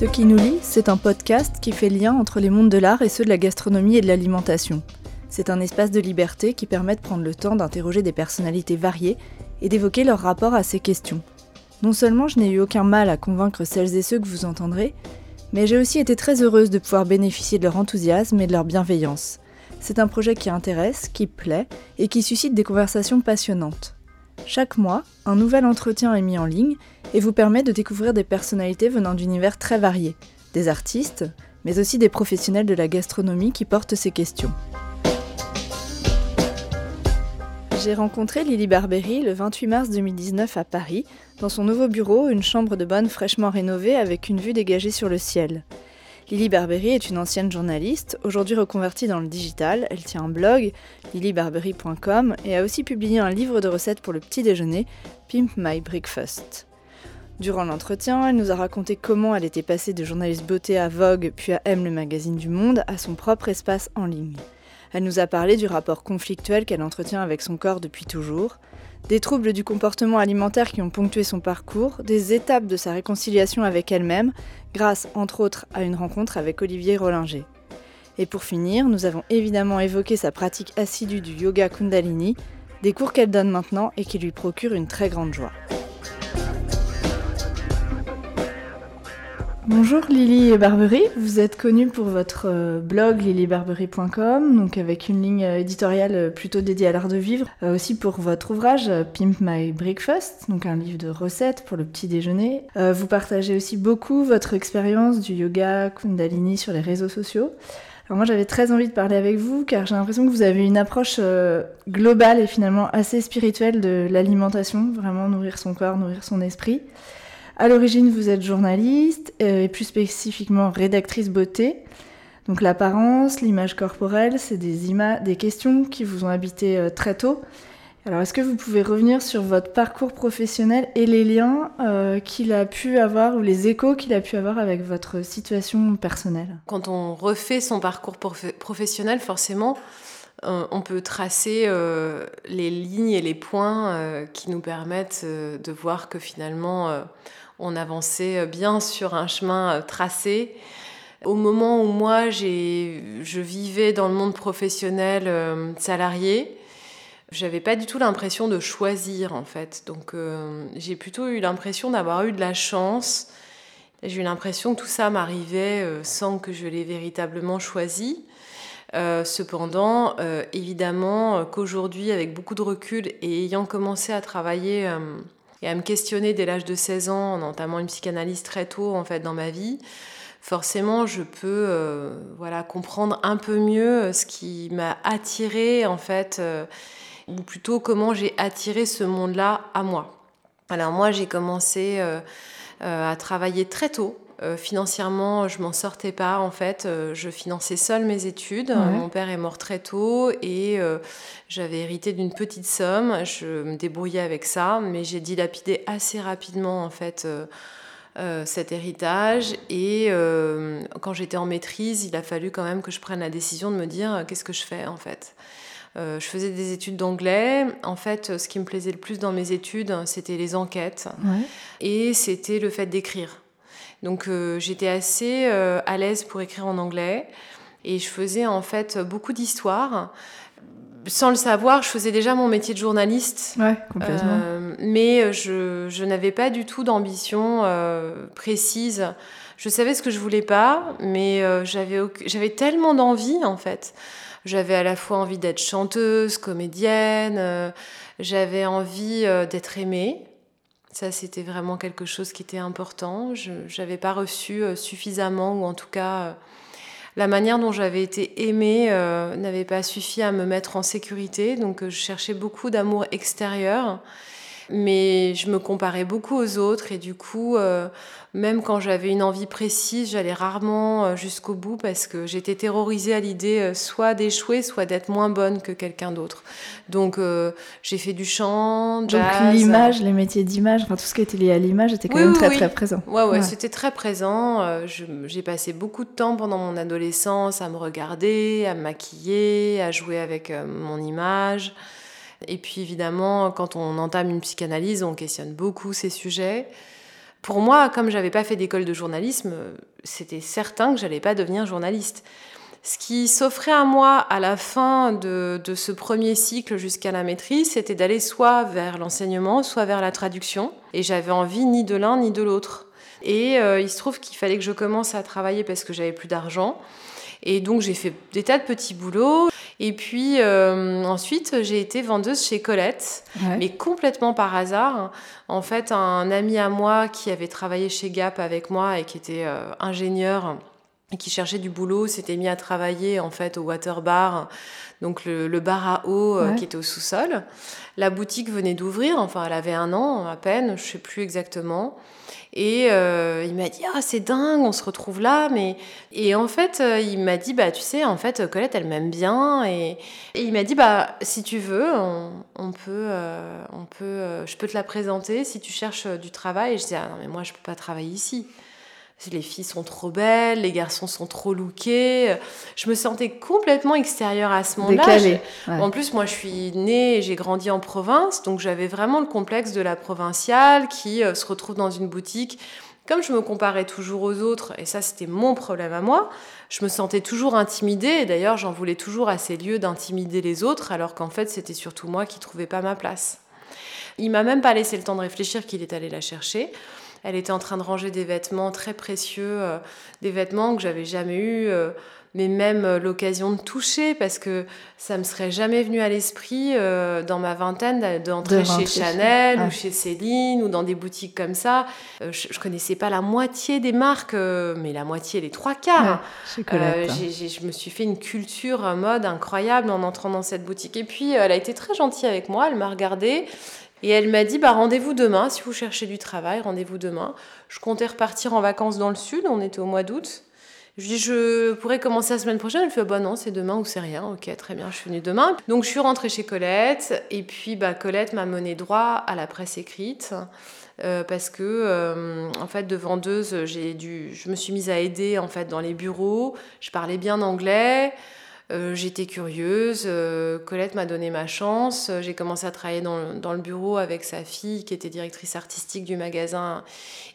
Ce qui nous lie, c'est un podcast qui fait lien entre les mondes de l'art et ceux de la gastronomie et de l'alimentation. C'est un espace de liberté qui permet de prendre le temps d'interroger des personnalités variées et d'évoquer leur rapport à ces questions. Non seulement je n'ai eu aucun mal à convaincre celles et ceux que vous entendrez, mais j'ai aussi été très heureuse de pouvoir bénéficier de leur enthousiasme et de leur bienveillance. C'est un projet qui intéresse, qui plaît et qui suscite des conversations passionnantes. Chaque mois, un nouvel entretien est mis en ligne et vous permet de découvrir des personnalités venant d'univers très variés, des artistes, mais aussi des professionnels de la gastronomie qui portent ces questions. J'ai rencontré Lily Barbery le 28 mars 2019 à Paris, dans son nouveau bureau, une chambre de bonne fraîchement rénovée avec une vue dégagée sur le ciel. Lily Barbery est une ancienne journaliste, aujourd'hui reconvertie dans le digital. Elle tient un blog, lilybarbery.com, et a aussi publié un livre de recettes pour le petit déjeuner, Pimp My Breakfast. Durant l'entretien, elle nous a raconté comment elle était passée de journaliste beauté à Vogue, puis à M le magazine du Monde, à son propre espace en ligne. Elle nous a parlé du rapport conflictuel qu'elle entretient avec son corps depuis toujours, des troubles du comportement alimentaire qui ont ponctué son parcours, des étapes de sa réconciliation avec elle-même, grâce entre autres à une rencontre avec Olivier Rollinger. Et pour finir, nous avons évidemment évoqué sa pratique assidue du yoga Kundalini, des cours qu'elle donne maintenant et qui lui procurent une très grande joie. Bonjour Lily Barbery, vous êtes connue pour votre euh, blog lilybarbery.com, donc avec une ligne euh, éditoriale euh, plutôt dédiée à l'art de vivre, aussi pour votre ouvrage Pimp My Breakfast, donc un livre de recettes pour le petit déjeuner. Vous partagez aussi beaucoup votre expérience du yoga Kundalini sur les réseaux sociaux. Alors moi j'avais très envie de parler avec vous car j'ai l'impression que vous avez une approche globale et finalement assez spirituelle de l'alimentation, vraiment nourrir son corps, nourrir son esprit. À l'origine, vous êtes journaliste euh, et plus spécifiquement rédactrice beauté. Donc l'apparence, l'image corporelle, c'est des, questions qui vous ont habité euh, très tôt. Alors est-ce que vous pouvez revenir sur votre parcours professionnel et les liens euh, qu'il a pu avoir ou les échos qu'il a pu avoir avec votre situation personnelle? Quand on refait son parcours professionnel, forcément, on peut tracer les lignes et les points qui nous permettent de voir que finalement on avançait bien sur un chemin euh, tracé. Au moment où moi, je vivais dans le monde professionnel euh, salarié, j'avais pas du tout l'impression de choisir en fait. Donc euh, j'ai plutôt eu l'impression d'avoir eu de la chance. J'ai eu l'impression que tout ça m'arrivait sans que je l'ai véritablement choisi. cependant, évidemment qu'aujourd'hui, avec beaucoup de recul et ayant commencé à travailler et à me questionner dès l'âge de 16 ans en entamant une psychanalyse très tôt en fait dans ma vie, forcément je peux euh, voilà comprendre un peu mieux euh, ce qui m'a attiré en fait euh, ou plutôt comment j'ai attiré ce monde-là à moi. Alors moi j'ai commencé à travailler très tôt euh, financièrement, je m'en sortais pas en fait. Euh, je finançais seule mes études. Mon père est mort très tôt et euh, j'avais hérité d'une petite somme. Je me débrouillais avec ça, mais j'ai dilapidé assez rapidement en fait. cet héritage et quand j'étais en maîtrise il a fallu quand même que je prenne la décision de me dire qu'est-ce que je fais en fait je faisais des études d'anglais. En fait, ce qui me plaisait le plus dans mes études, c'était les enquêtes. Et c'était le fait d'écrire. Donc euh, j'étais assez euh, à l'aise pour écrire en anglais et je faisais en fait beaucoup d'histoires. Sans le savoir, je faisais déjà mon métier de journaliste. Ouais, complètement. Euh, mais je, je n'avais pas du tout d'ambition précise. Je savais ce que je voulais pas, mais j'avais, j'avais tellement d'envie en fait. J'avais à la fois envie d'être chanteuse, comédienne, j'avais envie d'être aimée. Ça, c'était vraiment quelque chose qui était important. Je n'avais pas reçu euh, suffisamment, ou en tout cas, euh, la manière dont j'avais été aimée euh, n'avait pas suffi à me mettre en sécurité. Donc, je cherchais beaucoup d'amour extérieur mais je me comparais beaucoup aux autres et du coup, même quand j'avais une envie précise, j'allais rarement euh, jusqu'au bout parce que j'étais terrorisée à l'idée euh, soit d'échouer, soit d'être moins bonne que quelqu'un d'autre. Donc j'ai fait du chant, jazz. Donc l'image, les métiers d'image, enfin tout ce qui était lié à l'image était quand même très très présent. Ouais, ouais, c'était très présent. j'ai passé beaucoup de temps pendant mon adolescence à me regarder, à me maquiller, à jouer avec mon image. Et puis évidemment, quand on entame une psychanalyse, on questionne beaucoup ces sujets. Pour moi, comme j'avais pas fait d'école de journalisme, c'était certain que j'allais pas devenir journaliste. Ce qui s'offrait à moi à la fin de, ce premier cycle jusqu'à la maîtrise, c'était d'aller soit vers l'enseignement, soit vers la traduction. Et j'avais envie ni de l'un ni de l'autre. Et euh, il se trouve qu'il fallait que je commence à travailler parce que j'avais plus d'argent. Et donc j'ai fait des tas de petits boulots. Et puis euh, ensuite j'ai été vendeuse chez Colette, mais complètement par hasard. En fait, un ami à moi qui avait travaillé chez Gap avec moi et qui était euh, ingénieur et qui cherchait du boulot s'était mis à travailler en fait au water bar, donc le, bar à eau euh, qui était au sous-sol. La boutique venait d'ouvrir, enfin elle avait un an à peine, je sais plus exactement. Et euh, il m'a dit ah c'est dingue, on se retrouve là, mais et en fait euh, il m'a dit bah tu sais en fait Colette elle m'aime bien et, il m'a dit bah si tu veux on, peut on peut je peux te la présenter si tu cherches du travail. Et je dis ah non mais moi je peux pas travailler ici les filles sont trop belles, les garçons sont trop lookés. Je me sentais complètement extérieure à ce monde-là. En plus, moi, je suis née et j'ai grandi en province, donc j'avais vraiment le complexe de la provinciale qui euh, se retrouve dans une boutique. Comme je me comparais toujours aux autres, et ça c'était mon problème à moi, je me sentais toujours intimidée, et d'ailleurs j'en voulais toujours à ces lieux d'intimider les autres, alors qu'en fait c'était surtout moi qui trouvais pas ma place. Il m'a même pas laissé le temps de réfléchir qu'il est allé la chercher. Elle était en train de ranger des vêtements très précieux, euh, des vêtements que j'avais jamais eu, euh, mais même euh, l'occasion de toucher, parce que ça me serait jamais venu à l'esprit dans ma vingtaine d'entrer chez Chanel ou chez Céline ou dans des boutiques comme ça. je, ne connaissais pas la moitié des marques, mais la moitié, les trois quarts. je me suis fait une culture mode incroyable en entrant dans cette boutique. Et puis, elle a été très gentille avec moi. Elle m'a regardée. Et elle m'a dit bah, rendez-vous demain, si vous cherchez du travail, rendez-vous demain. Je comptais repartir en vacances dans le sud, on était au mois d'août. Je lui dis je pourrais commencer la semaine prochaine. Elle fait bah non, c'est demain ou c'est rien. Ok, très bien, je suis venue demain. Donc je suis rentrée chez Colette et puis bah, Colette m'a mené droit à la presse écrite. Euh, parce que euh, en fait de vendeuse j'ai dû je me suis mise à aider en fait dans les bureaux je parlais bien anglais euh, j'étais curieuse, euh, Colette m'a donné ma chance, euh, j'ai commencé à travailler dans, dans, le bureau avec sa fille qui était directrice artistique du magasin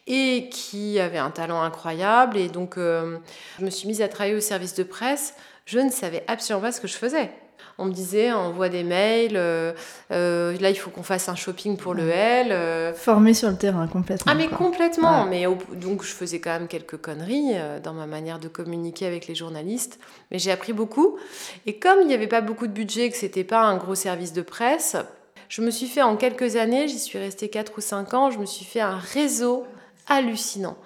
et qui avait un talent incroyable. Et donc je me suis mise à travailler au service de presse. Je ne savais absolument pas ce que je faisais on me disait on envoie des mails, euh, euh, là il faut qu'on fasse un shopping pour le L. Euh. Formé sur le terrain complètement. Ah mais complètement, mais donc je faisais quand même quelques conneries dans ma manière de communiquer avec les journalistes, mais j'ai appris beaucoup. Et comme il n'y avait pas beaucoup de budget, que c'était pas un gros service de presse, je me suis fait en quelques années, j'y suis restée 4 ou 5 ans, je me suis fait un réseau hallucinant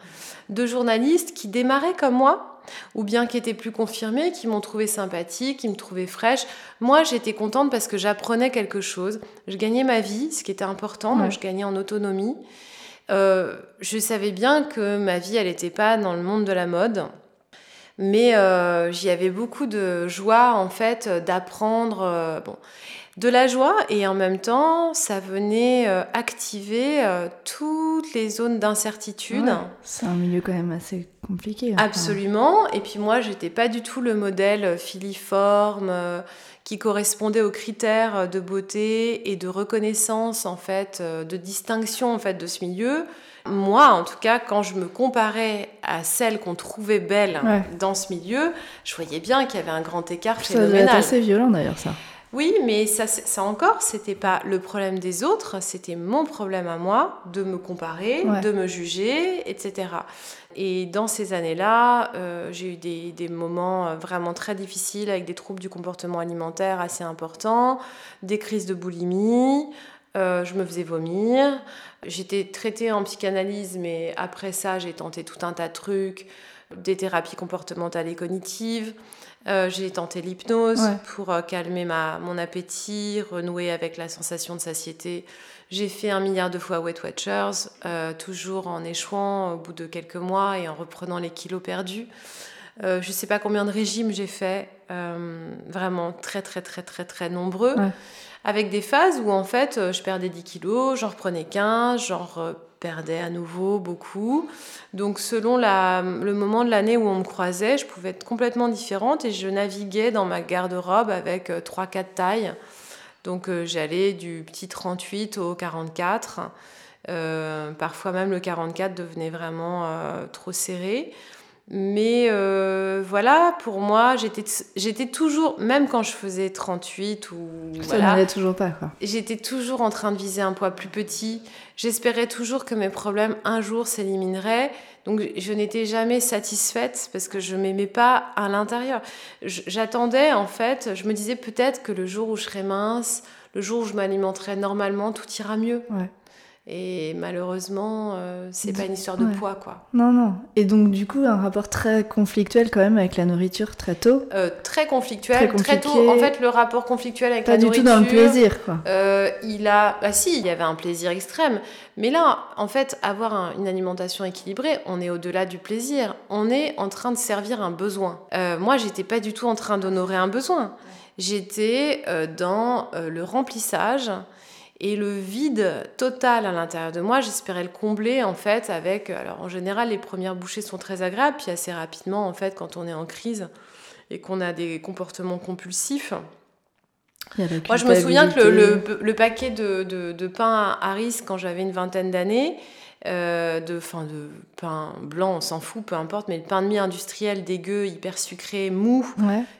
de journalistes qui démarraient comme moi ou bien qui étaient plus confirmés, qui m'ont trouvé sympathique, qui me trouvaient fraîche. Moi, j'étais contente parce que j'apprenais quelque chose. Je gagnais ma vie, ce qui était important, donc je gagnais en autonomie. Euh, je savais bien que ma vie, elle n'était pas dans le monde de la mode. Mais euh, j'y avais beaucoup de joie, en fait, d'apprendre. Euh, bon, de la joie et en même temps, ça venait euh, activer euh, toutes les zones d'incertitude. c'est un milieu quand même assez compliqué. Absolument. Et puis moi, j'étais pas du tout le modèle filiforme euh, qui correspondait aux critères de beauté et de reconnaissance en fait, de distinction en fait de ce milieu. Moi, en tout cas, quand je me comparais à celles qu'on trouvait belles dans ce milieu, je voyais bien qu'il y avait un grand écart phénoménal. Ça assez violent d'ailleurs, ça. Oui, mais ça, ça encore, c'était pas le problème des autres, c'était mon problème à moi de me comparer, de me juger, etc. Et dans ces années-là, euh, j'ai eu des, des, moments euh, vraiment très difficiles avec des troubles du comportement alimentaire assez importants, des crises de boulimie, euh, je me faisais vomir. J'étais traitée en psychanalyse, mais après ça, j'ai tenté tout un tas de trucs, des thérapies comportementales et cognitives. Euh, j'ai tenté l'hypnose pour euh, calmer ma, mon appétit, renouer avec la sensation de satiété. J'ai fait un milliard de fois Weight Watchers, euh, toujours en échouant au bout de quelques mois et en reprenant les kilos perdus. je ne sais pas combien de régimes j'ai fait, vraiment très très très très très nombreux, avec des phases où en fait je perdais 10 kilos, j'en reprenais 15, j'en perdais à nouveau beaucoup. Donc selon le moment de l'année où on me croisait, je pouvais être complètement différente et je naviguais dans ma garde-robe avec 3-4 euh, tailles. Donc euh, j'allais du petit 38 au 44. parfois même le 44 devenait vraiment trop serré. Mais euh, voilà, pour moi, j'étais toujours, même quand je faisais 38 ou. Ça voilà, toujours pas, quoi. J'étais toujours en train de viser un poids plus petit. J'espérais toujours que mes problèmes un jour s'élimineraient. Donc je n'étais jamais satisfaite parce que je m'aimais pas à l'intérieur. J'attendais, en fait, je me disais peut-être que le jour où je serai mince, le jour où je m'alimenterai normalement, tout ira mieux. Ouais. Et malheureusement, euh, c'est pas une histoire de poids, quoi. Non, non. Et donc, du coup, un rapport très conflictuel quand même avec la nourriture très tôt. Euh, très conflictuel, très, tôt. En fait, le rapport conflictuel avec la nourriture. Pas du tout dans le plaisir, quoi. Euh, il a, bah si, il y avait un plaisir extrême. Mais là, en fait, avoir une alimentation équilibrée, on est au-delà du plaisir. On est en train de servir un besoin. moi, j'étais pas du tout en train d'honorer un besoin. J'étais dans le remplissage et le vide total à l'intérieur de moi, j'espérais le combler en fait avec. Alors en général, les premières bouchées sont très agréables, puis assez rapidement en fait, quand on est en crise et qu'on a des comportements compulsifs. Moi, je me souviens que le, paquet de, de, pain Harris, quand j'avais une vingtaine d'années, euh, de, fin, de pain blanc, on s'en fout, peu importe, mais le pain de mie industriel dégueu, hyper sucré, mou,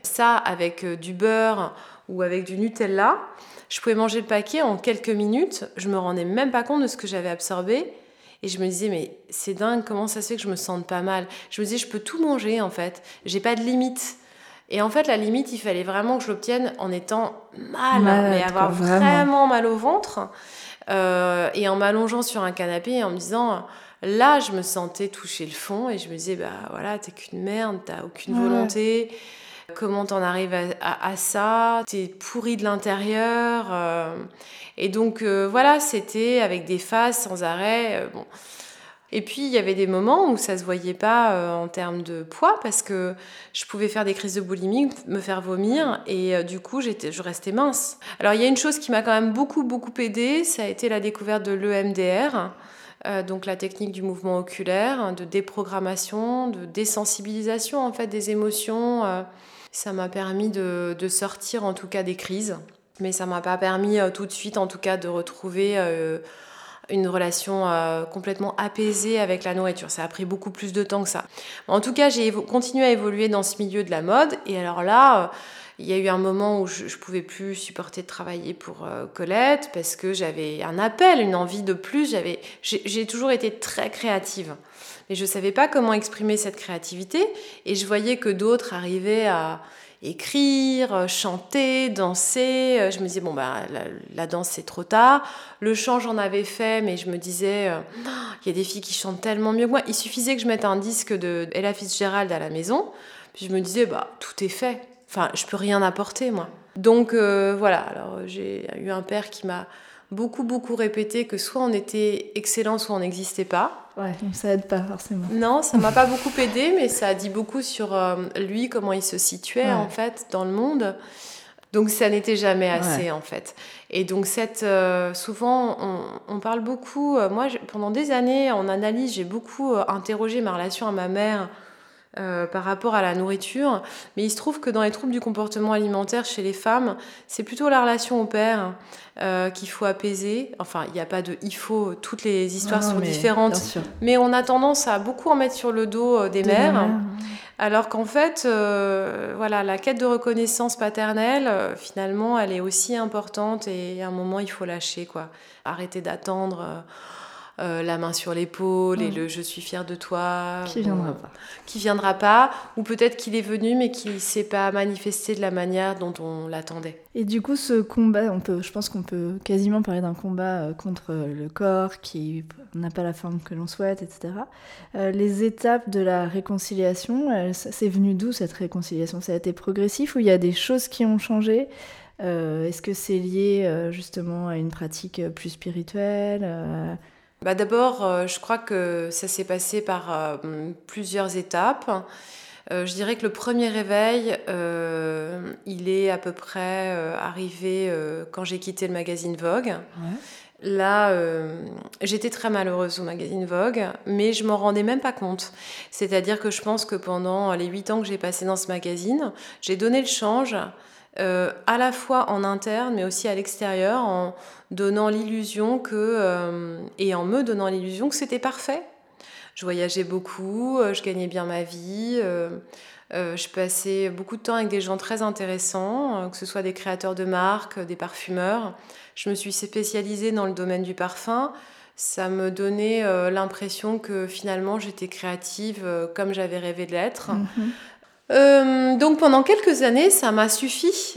ça avec euh, du beurre ou avec du Nutella, je pouvais manger le paquet en quelques minutes, je me rendais même pas compte de ce que j'avais absorbé. Et je me disais, mais c'est dingue, comment ça se fait que je me sente pas mal? Je me disais, je peux tout manger en fait, j'ai pas de limite. Et en fait, la limite, il fallait vraiment que je l'obtienne en étant mal, mais avoir vraiment. mal au ventre. Euh, et en m'allongeant sur un canapé et en me disant, là, je me sentais toucher le fond et je me disais, bah voilà, t'es qu'une merde, t'as aucune volonté. Comment t'en arrives à, ça? T'es pourri de l'intérieur. Euh. et donc euh, voilà, c'était avec des phases sans arrêt. Euh, bon. Et puis il y avait des moments où ça se voyait pas en termes de poids parce que je pouvais faire des crises de boulimie, me faire vomir et du coup j'étais, je restais mince. Alors il y a une chose qui m'a quand même beaucoup beaucoup aidé, ça a été la découverte de l'EMDR. donc la technique du mouvement oculaire, de déprogrammation, de désensibilisation en fait des émotions. Ça m'a permis de, sortir en tout cas des crises, mais ça m'a pas permis euh, tout de suite en tout cas de retrouver euh, une relation euh, complètement apaisée avec la nourriture. Ça a pris beaucoup plus de temps que ça. En tout cas, j'ai continué à évoluer dans ce milieu de la mode et alors là il y a eu un moment où je ne pouvais plus supporter de travailler pour Colette parce que j'avais un appel, une envie de plus. j'ai toujours été très créative mais je savais pas comment exprimer cette créativité et je voyais que d'autres arrivaient à écrire, chanter, danser. Je me disais, bon, bah, la, danse, c'est trop tard. Le chant, j'en avais fait, mais je me disais, euh, il y a des filles qui chantent tellement mieux que moi. Il suffisait que je mette un disque de Ella Fitzgerald à la maison. Puis je me disais, bah, tout est fait. Enfin, je peux rien apporter, moi. Donc, euh, voilà. Alors, j'ai eu un père qui m'a beaucoup, beaucoup répété que soit on était excellent, soit on n'existait pas. Ouais, ça aide pas forcément. Non, ça m'a pas beaucoup aidé, mais ça a dit beaucoup sur euh, lui, comment il se situait en fait dans le monde. Donc ça n'était jamais assez en fait. Et donc cette, euh, souvent on, parle beaucoup. Euh, moi, pendant des années en analyse, j'ai beaucoup interrogé ma relation à ma mère euh, par rapport à la nourriture. Mais il se trouve que dans les troubles du comportement alimentaire chez les femmes, c'est plutôt la relation au père euh, qu'il faut apaiser. Enfin, il n'y a pas de il faut, toutes les histoires sont différentes. Mais on a tendance à beaucoup en mettre sur le dos euh, des, mères. Alors qu'en fait, voilà, la quête de reconnaissance paternelle, finalement, elle est aussi importante et à un moment, il faut lâcher, quoi. Arrêter d'attendre. Euh, la main sur l'épaule et le je suis fière de toi. Qui viendra pas. Qui viendra pas, ou peut-être qu'il est venu mais qu'il ne s'est pas manifesté de la manière dont on l'attendait. Et du coup, ce combat, on peut, je pense qu'on peut quasiment parler d'un combat euh, contre le corps qui n'a pas la forme que l'on souhaite, etc. Euh, les étapes de la réconciliation, c'est venu d'où cette réconciliation? Ça a été progressif ou il y a des choses qui ont changé? Est-ce que c'est lié justement à une pratique plus spirituelle bah D'abord, euh, je crois que ça s'est passé par euh, plusieurs étapes. Euh, je dirais que le premier réveil, il est à peu près arrivé quand j'ai quitté le magazine Vogue. Là, j'étais très malheureuse au magazine Vogue, mais je m'en rendais même pas compte. C'est-à-dire que je pense que pendant les huit ans que j'ai passé dans ce magazine, j'ai donné le change à la fois en interne, mais aussi à l'extérieur, en donnant l'illusion que, et en me donnant l'illusion que c'était parfait. Je voyageais beaucoup, je gagnais bien ma vie. je passais beaucoup de temps avec des gens très intéressants, que ce soit des créateurs de marques, des parfumeurs. Je me suis spécialisée dans le domaine du parfum ça me donnait euh, l'impression que finalement j'étais créative euh, comme j'avais rêvé de l'être. Mhm. Euh, donc pendant quelques années, ça m'a suffi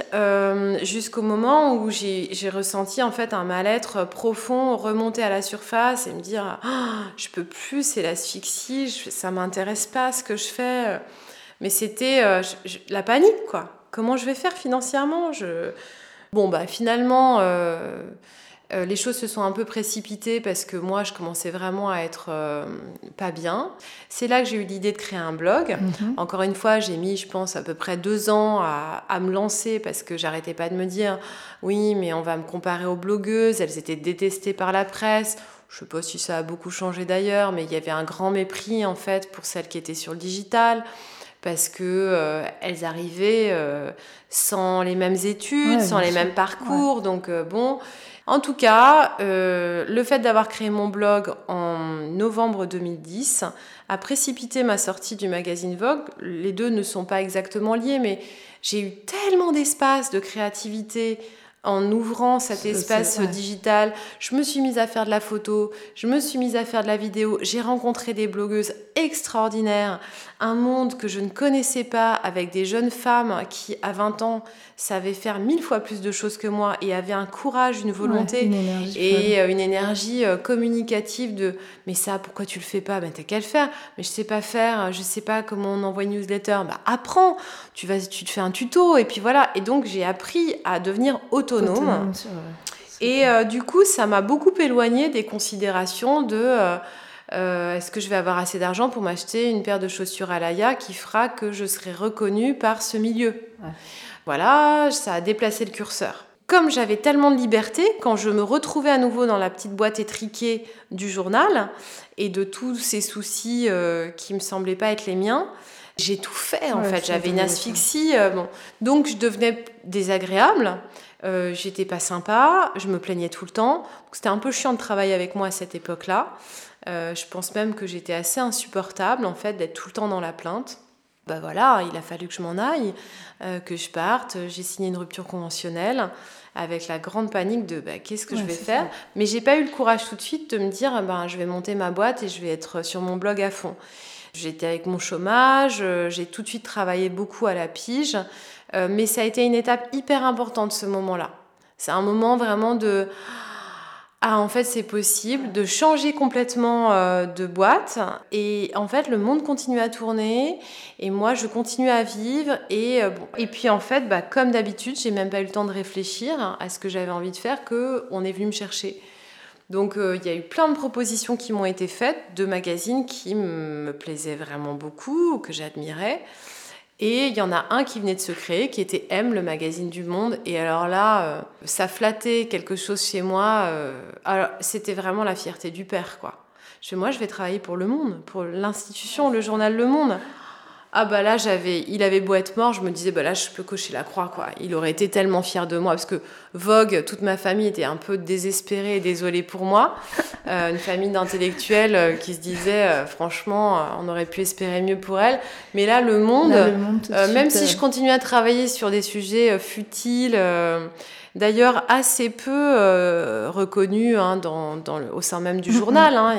jusqu'au moment où j'ai ressenti en fait un mal-être profond remonter à la surface et me dire ah, je peux plus, c'est l'asphyxie, ça m'intéresse pas ce que je fais. Mais c'était la panique quoi. Comment je vais faire financièrement? Je... Bon bah finalement euh, les choses se sont un peu précipitées parce que moi, je commençais vraiment à être euh, pas bien. C'est là que j'ai eu l'idée de créer un blog. Mhm. Encore une fois, j'ai mis, je pense, à peu près deux ans à, me lancer parce que j'arrêtais pas de me dire oui, mais on va me comparer aux blogueuses. Elles étaient détestées par la presse. Je sais pas si ça a beaucoup changé d'ailleurs, mais il y avait un grand mépris en fait pour celles qui étaient sur le digital parce que euh, elles arrivaient sans les mêmes études, sans les mêmes parcours. Donc bon, en tout cas, euh, le fait d'avoir créé mon blog en novembre 2010 a précipité ma sortie du magazine Vogue. Les deux ne sont pas exactement liés, mais j'ai eu tellement d'espace, de créativité, en ouvrant cet espace digital, je me suis mise à faire de la photo, je me suis mise à faire de la vidéo, j'ai rencontré des blogueuses extraordinaires, un monde que je ne connaissais pas avec des jeunes femmes qui, à 20 ans, savaient faire mille fois plus de choses que moi et avaient un courage, une volonté et euh, une énergie euh, communicative de mais ça, pourquoi tu le fais pas? Ben t'as qu'à le faire. Mais je sais pas faire, je sais pas comment on envoie une newsletter. Bah apprends, tu vas, tu te fais un tuto et puis voilà. Et donc j'ai appris à devenir autonome. et euh, du coup, ça m'a beaucoup éloigné des considérations de euh, est-ce que je vais avoir assez d'argent pour m'acheter une paire de chaussures à Laïa qui fera que je serai reconnue par ce milieu? Voilà, ça a déplacé le curseur. Comme j'avais tellement de liberté, quand je me retrouvais à nouveau dans la petite boîte étriquée du journal et de tous ces soucis euh, qui me semblaient pas être les miens, j'ai tout fait en fait. J'avais une asphyxie. Euh, bon. Donc je devenais désagréable. j'étais pas sympa, je me plaignais tout le temps. C'était un peu chiant de travailler avec moi à cette époque-là. Euh, je pense même que j'étais assez insupportable en fait d'être tout le temps dans la plainte. Bah voilà, il a fallu que je m'en aille, euh, que je parte. J'ai signé une rupture conventionnelle avec la grande panique de bah, qu'est-ce que je vais faire. Mais j'ai pas eu le courage tout de suite de me dire ben, je vais monter ma boîte et je vais être sur mon blog à fond. J'étais avec mon chômage, euh, j'ai tout de suite travaillé beaucoup à la pige, mais ça a été une étape hyper importante ce moment-là. C'est un moment vraiment de ah, en fait, c'est possible de changer complètement euh, de boîte. Et en fait, le monde continue à tourner. Et moi, je continue à vivre. Et, euh, bon. et puis, en fait, bah, comme d'habitude, j'ai même pas eu le temps de réfléchir à ce que j'avais envie de faire, qu'on est venu me chercher. Donc, euh, il y a eu plein de propositions qui m'ont été faites, de magazines qui me plaisaient vraiment beaucoup, que j'admirais. Et il y en a un qui venait de se créer, qui était M, le magazine du monde. Et alors là, euh, ça flattait quelque chose chez moi. Euh, alors, c'était vraiment la fierté du père, quoi. Je fais, moi, je vais travailler pour Le Monde, pour l'institution, le journal Le Monde. Ah bah là, j'avais, il avait beau être mort, je me disais, bah là, je peux cocher la croix, quoi. Il aurait été tellement fier de moi, parce que Vogue, toute ma famille était un peu désespérée et désolée pour moi. Euh, une famille d'intellectuels euh, qui se disaient, euh, franchement, on aurait pu espérer mieux pour elle. Mais là, le monde, même si je continue à travailler sur des sujets futiles, d'ailleurs assez peu euh, reconnu hein, dans, dans le, au sein même du journal. Hein,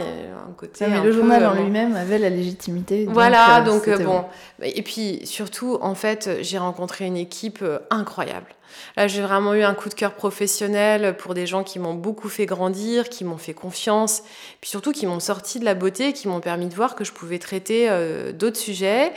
un côté mais le journal en euh, lui-même avait la légitimité. Voilà, donc, euh, bon. Et puis surtout, en fait, j'ai rencontré une équipe incroyable. Là, j'ai vraiment eu un coup de cœur professionnel pour des gens qui m'ont beaucoup fait grandir, qui m'ont fait confiance, puis surtout qui m'ont sorti de la beauté, qui m'ont permis de voir que je pouvais traiter euh, d'autres sujets,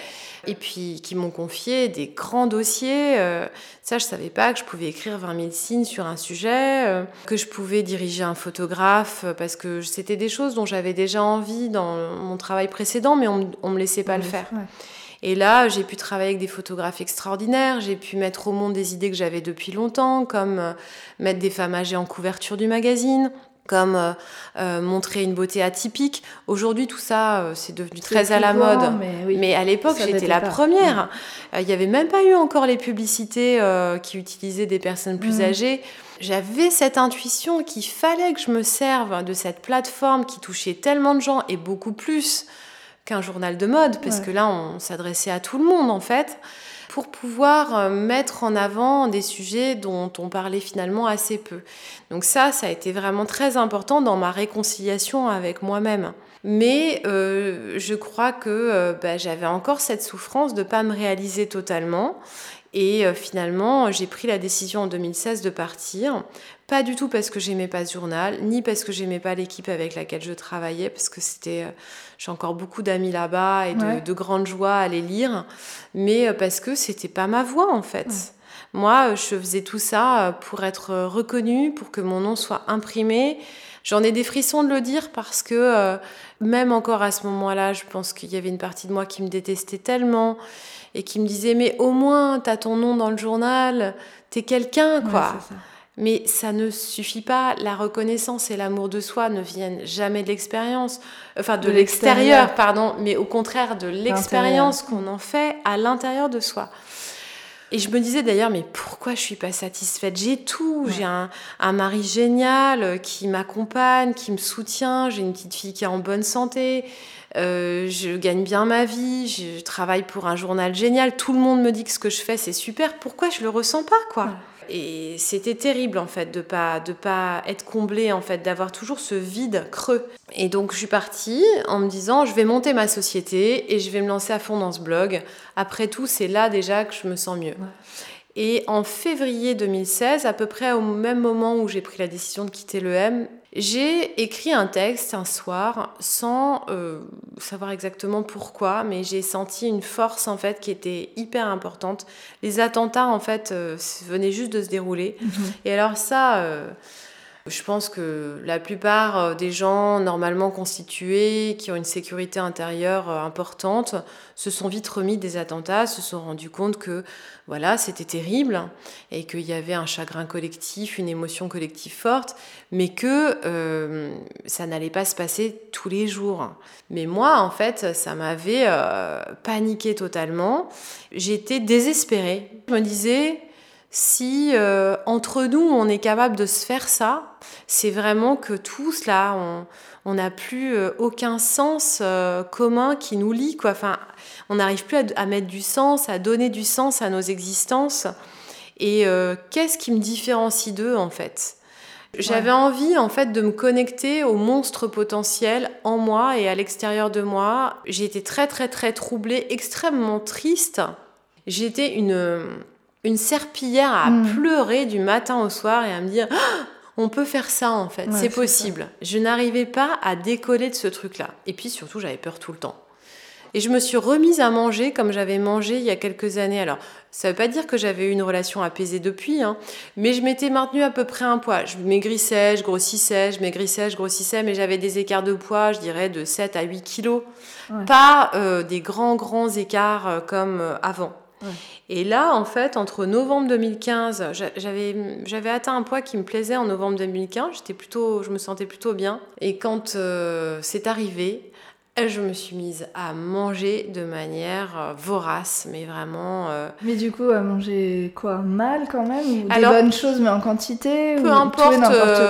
et puis qui m'ont confié des grands dossiers. Euh, ça, je savais pas que je pouvais écrire 20 000 signes sur un sujet, euh, que je pouvais diriger un photographe, parce que c'était des choses dont j'avais déjà envie dans mon travail précédent, mais on, on me laissait pas le faire. Et là, j'ai pu travailler avec des photographes extraordinaires, j'ai pu mettre au monde des idées que j'avais depuis longtemps, comme euh, mettre des femmes âgées en couverture du magazine, comme euh, euh, montrer une beauté atypique. Aujourd'hui, tout ça, euh, c'est devenu très à la mode. Mais, à l'époque, j'étais la première. Il n'y avait même pas eu encore les publicités qui utilisaient des personnes plus mm. âgées. J'avais cette intuition qu'il fallait que je me serve de cette plateforme qui touchait tellement de gens et beaucoup plus qu'un journal de mode, parce que là, on s'adressait à tout le monde, en fait pour pouvoir euh, mettre en avant des sujets dont on parlait finalement assez peu. Donc ça, ça a été vraiment très important dans ma réconciliation avec moi-même. Mais euh, je crois que euh, bah, j'avais encore cette souffrance de ne pas me réaliser totalement. Et finalement, j'ai pris la décision en 2016 de partir pas du tout parce que j'aimais pas ce journal, ni parce que j'aimais pas l'équipe avec laquelle je travaillais, parce que c'était, j'ai encore beaucoup d'amis là-bas et de, de, grande joie à les lire, mais euh, parce que c'était pas ma voix en fait. Moi, euh, je faisais tout ça pour être reconnue, pour que mon nom soit imprimé. J'en ai des frissons de le dire parce que même encore à ce moment-là, je pense qu'il y avait une partie de moi qui me détestait tellement et qui me disait mais au moins t'as ton nom dans le journal, t'es quelqu'un quoi. Mais ça ne suffit pas. La reconnaissance et l'amour de soi ne viennent jamais de l'expérience, enfin de, l'extérieur, pardon, mais au contraire de l'expérience qu'on en fait à l'intérieur de soi. Et je me disais d'ailleurs, mais pourquoi je suis pas satisfaite? J'ai tout. J'ai un, un, mari génial euh, qui m'accompagne, qui me soutient. J'ai une petite fille qui est en bonne santé. Euh, je gagne bien ma vie. Je travaille pour un journal génial. Tout le monde me dit que ce que je fais c'est super. Pourquoi je le ressens pas quoi? Et c'était terrible en fait de pas de pas être comblée en fait, d'avoir toujours ce vide creux. Et donc je suis partie en me disant je vais monter ma société et je vais me lancer à fond dans ce blog. Après tout, c'est là déjà que je me sens mieux. Et en février 2016, à peu près au même moment où j'ai pris la décision de quitter le M, j'ai écrit un texte un soir sans euh, savoir exactement pourquoi, mais j'ai senti une force en fait qui était hyper importante. Les attentats en fait euh, venaient juste de se dérouler. Mhm. Et alors ça, euh, je pense que la plupart euh, des gens normalement constitués, qui ont une sécurité intérieure euh, importante, se sont vite remis des attentats, se sont rendus compte que voilà, c'était terrible et qu'il y avait un chagrin collectif, une émotion collective forte, mais que euh, ça n'allait pas se passer tous les jours. Mais moi, en fait, ça m'avait paniqué totalement. J'étais désespérée. Je me disais, si euh, entre nous on est capable de se faire ça, c'est vraiment que tous là, on n'a plus euh, aucun sens euh, commun qui nous lie. Quoi. Enfin, on n'arrive plus à, mettre du sens, à donner du sens à nos existences. Et qu'est-ce qui me différencie d'eux en fait? J'avais envie en fait de me connecter au monstre potentiel en moi et à l'extérieur de moi. J'ai été très très très troublée, extrêmement triste. J'étais une une serpillière à mm. pleurer du matin au soir et à me dire ah, on peut faire ça en fait, c'est possible. Je n'arrivais pas à décoller de ce truc-là. Et puis surtout, j'avais peur tout le temps. Et je me suis remise à manger comme j'avais mangé il y a quelques années. Alors, ça ne veut pas dire que j'avais eu une relation apaisée depuis, hein, mais je m'étais maintenue à peu près un poids. Je maigrissais, je grossissais, je maigrissais, je grossissais, mais j'avais des écarts de poids, je dirais, de 7 à 8 kilos. Pas euh, des grands, grands écarts euh, comme euh, Et là, en fait, entre novembre 2015, j'avais atteint un poids qui me plaisait en novembre 2015. J'étais plutôt, je me sentais plutôt bien. Et quand euh, c'est arrivé, je me suis mise à manger de manière euh, vorace, mais vraiment. Euh, mais du coup, à manger quoi? Mal quand même? Ou Des bonnes choses, mais en quantité? Peu importe,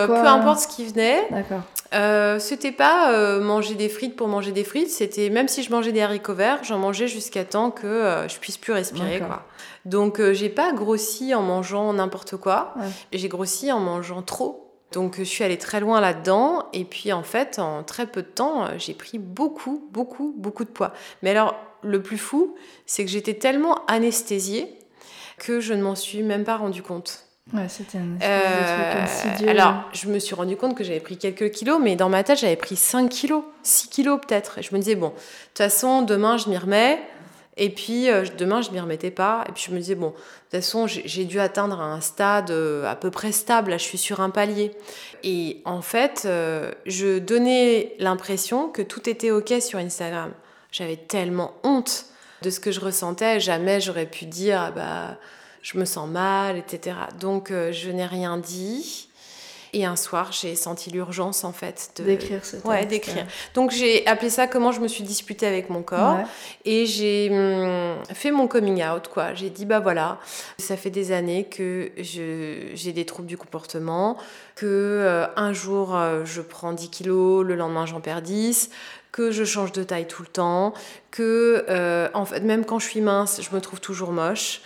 peu importe ce qui venait. D'accord. Euh, c'était pas euh, manger des frites pour manger des frites, c'était même si je mangeais des haricots verts, j'en mangeais jusqu'à temps que euh, je puisse plus respirer. Quoi. Donc j'ai pas grossi en mangeant n'importe quoi, j'ai grossi en mangeant trop. Donc je suis allée très loin là-dedans et puis en fait en très peu de temps j'ai pris beaucoup, beaucoup, beaucoup de poids. Mais alors le plus fou, c'est que j'étais tellement anesthésiée que je ne m'en suis même pas rendu compte. Ouais, c'était un euh, truc Alors, je me suis rendu compte que j'avais pris quelques kilos, mais dans ma tête, j'avais pris 5 kilos, 6 kilos peut-être. Et je me disais, bon, de toute façon, demain, je m'y remets. Et puis, euh, demain, je m'y remettais pas. Et puis, je me disais, bon, de toute façon, j'ai dû atteindre un stade euh, à peu près stable. Là, je suis sur un palier. Et en fait, je donnais l'impression que tout était OK sur Instagram. J'avais tellement honte de ce que je ressentais. Jamais j'aurais pu dire, ah bah je me sens mal, etc. Donc euh, je n'ai rien dit. Et un soir, j'ai senti l'urgence en fait de d'écrire ce texte. Ouais, d'écrire. Donc j'ai appelé ça comment je me suis disputée avec mon corps et j'ai hum, fait mon coming out quoi. J'ai dit bah voilà, ça fait des années que j'ai des troubles du comportement, que euh, un jour euh, je prends 10 kilos, le lendemain j'en perds 10, que je change de taille tout le temps, que euh, en fait même quand je suis mince, je me trouve toujours moche.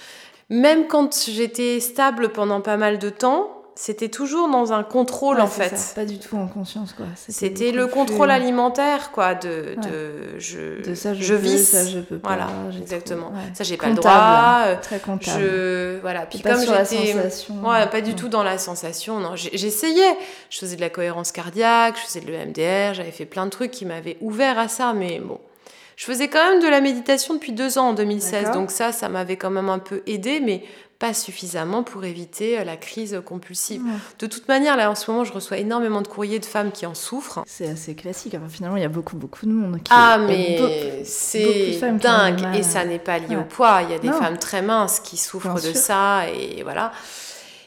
Même quand j'étais stable pendant pas mal de temps, c'était toujours dans un contrôle en fait. pas du tout en conscience quoi. C'était le contrôle alimentaire quoi de, de je de ça je, je vis ça je peux pas. Voilà, exactement. Ça j'ai pas le droit. Euh, très comptable. Je voilà, puis comme j'étais ouais, pas du tout dans la sensation. Non, j'essayais. Je faisais de la cohérence cardiaque, je faisais de l'EMDR, j'avais fait plein de trucs qui m'avaient ouvert à ça mais bon. Je faisais quand même de la méditation depuis deux ans en 2016, donc ça, ça m'avait quand même un peu aidé, mais pas suffisamment pour éviter euh, la crise compulsive. De toute manière, là en ce moment, je reçois énormément de courriers de femmes qui en souffrent. C'est assez classique. finalement, il y a beaucoup, beaucoup de monde qui. Ah, mais c'est dingue. Et ça n'est pas lié au poids. Il y a des femmes très minces qui souffrent de ça. Et voilà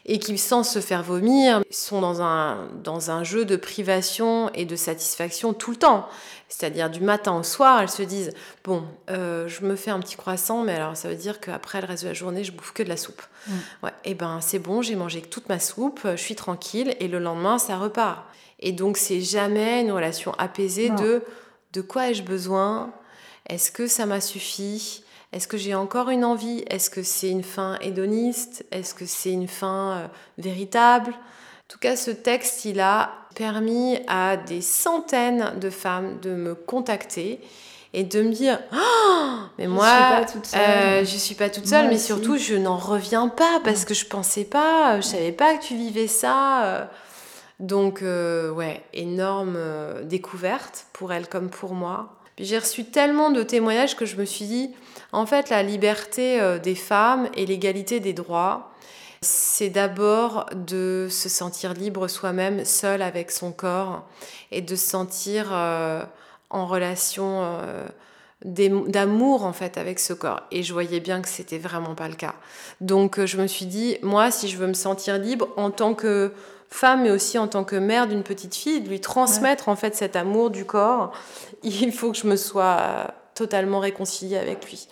et qui, sans se faire vomir, sont dans un, dans un jeu de privation et de satisfaction tout le temps. C'est-à-dire du matin au soir, elles se disent Bon, euh, je me fais un petit croissant, mais alors ça veut dire qu'après le reste de la journée, je bouffe que de la soupe. Mm. Ouais, et eh ben c'est bon, j'ai mangé toute ma soupe, je suis tranquille, et le lendemain, ça repart. Et donc, c'est jamais une relation apaisée de de quoi ai-je besoin? Est-ce que ça m'a suffi? Est-ce que j'ai encore une envie? Est-ce que c'est une fin hédoniste? Est-ce que c'est une fin euh, véritable? En tout cas, ce texte, il a permis à des centaines de femmes de me contacter et de me dire oh, mais moi euh, je suis pas toute seule mais surtout je n'en reviens pas parce que je pensais pas je savais pas que tu vivais ça euh. donc ouais énorme découverte pour elle comme pour moi. J'ai reçu tellement de témoignages que je me suis dit en fait, la liberté euh, des femmes et l'égalité des droits, c'est d'abord de se sentir libre soi-même, seul avec son corps, et de se sentir euh, en relation euh, d'amour en fait avec ce corps. Et je voyais bien que c'était vraiment pas le cas. Donc je me suis dit, moi, si je veux me sentir libre en tant que femme, mais aussi en tant que mère d'une petite fille, de lui transmettre en fait cet amour du corps, il faut que je me sois totalement réconciliée avec lui.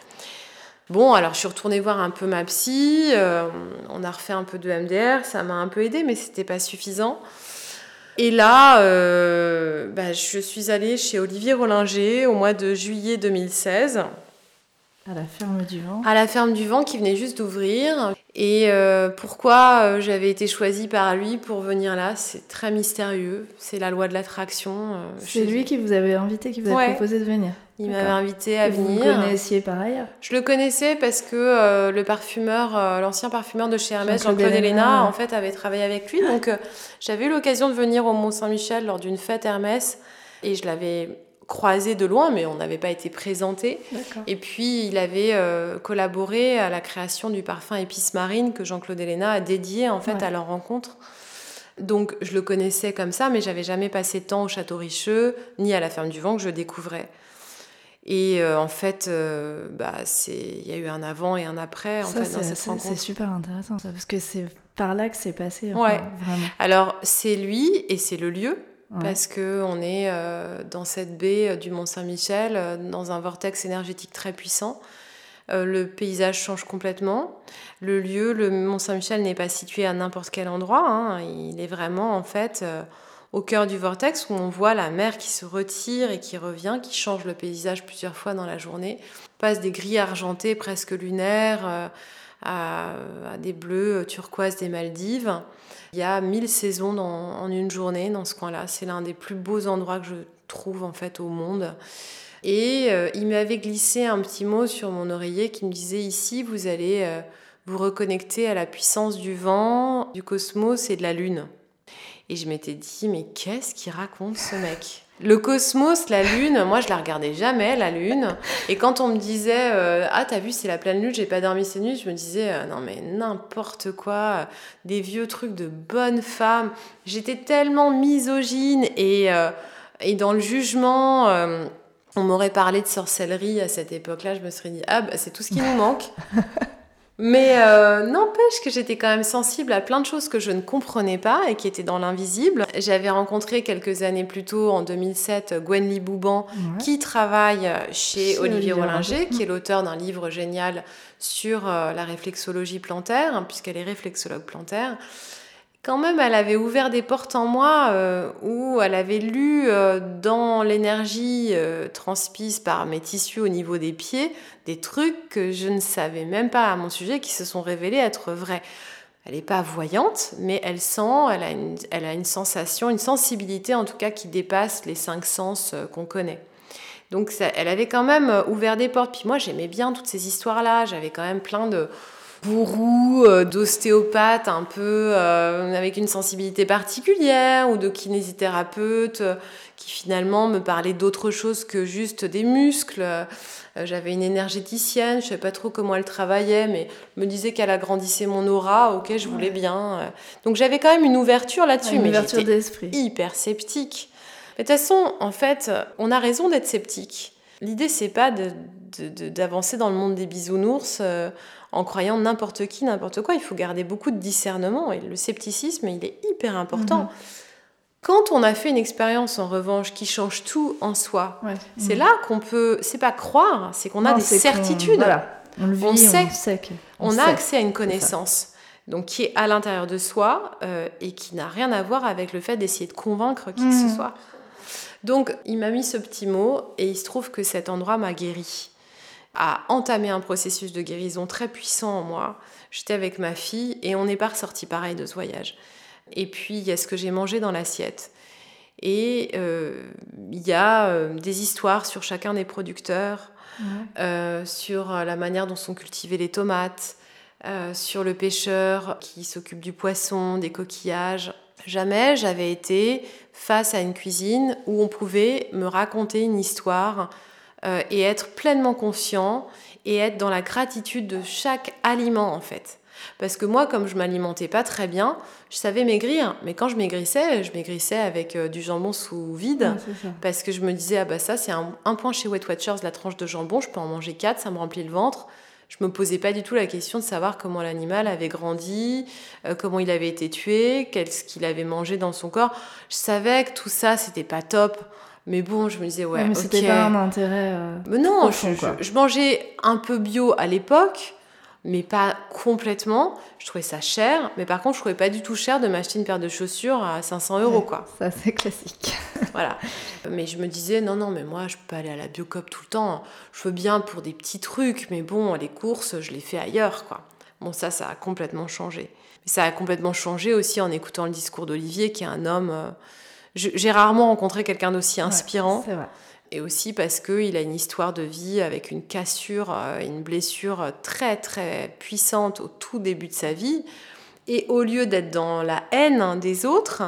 Bon, alors je suis retournée voir un peu ma psy, euh, on a refait un peu de MDR, ça m'a un peu aidé, mais c'était pas suffisant. Et là, euh, bah, je suis allée chez Olivier Rollinger au mois de juillet 2016. À la ferme du vent. À la ferme du vent qui venait juste d'ouvrir. Et euh, pourquoi j'avais été choisie par lui pour venir là, c'est très mystérieux. C'est la loi de l'attraction. Euh, c'est lui qui vous avait invité, qui vous a proposé de venir. Il m'avait invité à venir. Vous le connaissiez par ailleurs? Je le connaissais parce que le parfumeur, l'ancien parfumeur de chez Hermès, Jean-Claude Elena, en fait, avait travaillé avec lui. Donc j'avais eu l'occasion de venir au Mont-Saint-Michel lors d'une fête Hermès et je l'avais croisé de loin, mais on n'avait pas été présenté. Et puis, il avait euh, collaboré à la création du parfum épice marine que Jean-Claude Elena a dédié en fait à leur rencontre. Donc, je le connaissais comme ça, mais j'avais jamais passé de temps au Château Richeux ni à la Ferme du Vent que je découvrais. Et euh, en fait, euh, bah, il y a eu un avant et un après en fait, cette rencontre. C'est super intéressant ça, parce que c'est par là que c'est passé. ouais. Alors, c'est lui et c'est le lieu parce que on est euh, dans cette baie du Mont Saint-Michel, dans un vortex énergétique très puissant. le paysage change complètement. Le lieu, le Mont Saint-Michel n'est pas situé à n'importe quel endroit. Hein. Il est vraiment en fait au cœur du vortex où on voit la mer qui se retire et qui revient, qui change le paysage plusieurs fois dans la journée. On passe des gris argentés presque lunaires à, des bleus turquoises des Maldives. Il y a mille saisons en une journée dans ce coin-là. C'est l'un des plus beaux endroits que je trouve en fait au monde. Et euh, il m'avait glissé un petit mot sur mon oreiller qui me disait ici vous allez euh, vous reconnecter à la puissance du vent, du cosmos et de la lune. Et je m'étais dit mais qu'est-ce qu'il raconte ce mec? Le cosmos, la lune, moi je la regardais jamais, la lune. Et quand on me disait euh, Ah, t'as vu, c'est la pleine lune, j'ai pas dormi cette nuit, je me disais euh, Non, mais n'importe quoi, des vieux trucs de bonne femme. J'étais tellement misogyne et, euh, et dans le jugement. on m'aurait parlé de sorcellerie à cette époque-là, je me serais dit Ah, bah, c'est tout ce qui nous manque. Mais euh, n'empêche que j'étais quand même sensible à plein de choses que je ne comprenais pas et qui étaient dans l'invisible. J'avais rencontré quelques années plus tôt, en 2007, Gwen Bouban, qui travaille chez, Olivier Rollinger, qui est l'auteur d'un livre génial sur euh, la réflexologie plantaire, hein, puisqu'elle est réflexologue plantaire quand même, elle avait ouvert des portes en moi euh, où elle avait lu euh, dans l'énergie euh, transpise par mes tissus au niveau des pieds des trucs que je ne savais même pas à mon sujet qui se sont révélés être vrais. Elle n'est pas voyante, mais elle sent, elle a, une, elle a une sensation, une sensibilité en tout cas qui dépasse les cinq sens qu'on connaît. Donc elle avait quand même ouvert des portes. Puis moi j'aimais bien toutes ces histoires-là. J'avais quand même plein de bourrou, euh, d'ostéopathe un peu euh, avec une sensibilité particulière ou de kinésithérapeute euh, qui finalement me parlait d'autre chose que juste des muscles. J'avais une énergéticienne, je ne savais pas trop comment elle travaillait, mais me disait qu'elle agrandissait mon aura, ok, je voulais bien. Donc j'avais quand même une ouverture là-dessus, mais ouverture d'esprit. hyper sceptique. Mais de toute façon, en fait, on a raison d'être sceptique. L'idée, c'est pas d'avancer dans le monde des bisounours en croyant n'importe qui, n'importe quoi. Il faut garder beaucoup de discernement et le scepticisme, il est hyper important. Mhm. Quand on a fait une expérience en revanche qui change tout en soi, c'est là qu'on peut, c'est pas croire, c'est qu'on a des certitudes. On, sait, on, a accès à une connaissance, donc qui est à l'intérieur de soi euh, et qui n'a rien à voir avec le fait d'essayer de convaincre qui que ce mhm. soit. Donc il m'a mis ce petit mot et il se trouve que cet endroit m'a guéri a entamé un processus de guérison très puissant en moi. J'étais avec ma fille et on n'est pas ressorti pareil de ce voyage. Et puis il y a ce que j'ai mangé dans l'assiette. Et euh, il y a euh, des histoires sur chacun des producteurs, euh, sur la manière dont sont cultivées les tomates, sur le pêcheur qui s'occupe du poisson, des coquillages. Jamais j'avais été face à une cuisine où on pouvait me raconter une histoire euh, et être pleinement conscient et être dans la gratitude de chaque aliment en fait. Parce que moi, comme je m'alimentais pas très bien, je savais maigrir. Mais quand je maigrissais, je maigrissais avec euh, du jambon sous vide. parce que je me disais, ah bah ça, c'est un, point chez Wet Watchers, la tranche de jambon, je peux en manger quatre, ça me remplit le ventre. Je me posais pas du tout la question de savoir comment l'animal avait grandi, euh, comment il avait été tué, qu'est-ce qu'il avait mangé dans son corps. Je savais que tout ça, c'était pas top. Mais bon, je me disais, ouais, mais c'était pas un intérêt. Euh, mais non, je, mangeais un peu bio à l'époque, mais pas complètement. Je trouvais ça cher, mais par contre, je trouvais pas du tout cher de m'acheter une paire de chaussures à 500 euros, quoi. Ça, c'est classique. voilà. Mais je me disais, non, non, mais moi, je peux pas aller à la Biocop tout le temps. Je veux bien pour des petits trucs, mais bon, les courses, je les fais ailleurs, quoi. Bon, ça, ça a complètement changé. Mais ça a complètement changé aussi en écoutant le discours d'Olivier, qui est un homme. Euh, j'ai rarement rencontré quelqu'un d'aussi inspirant. Et aussi parce qu'il a une histoire de vie avec une cassure, euh, une blessure très très puissante au tout début de sa vie. Et au lieu d'être dans la haine des autres,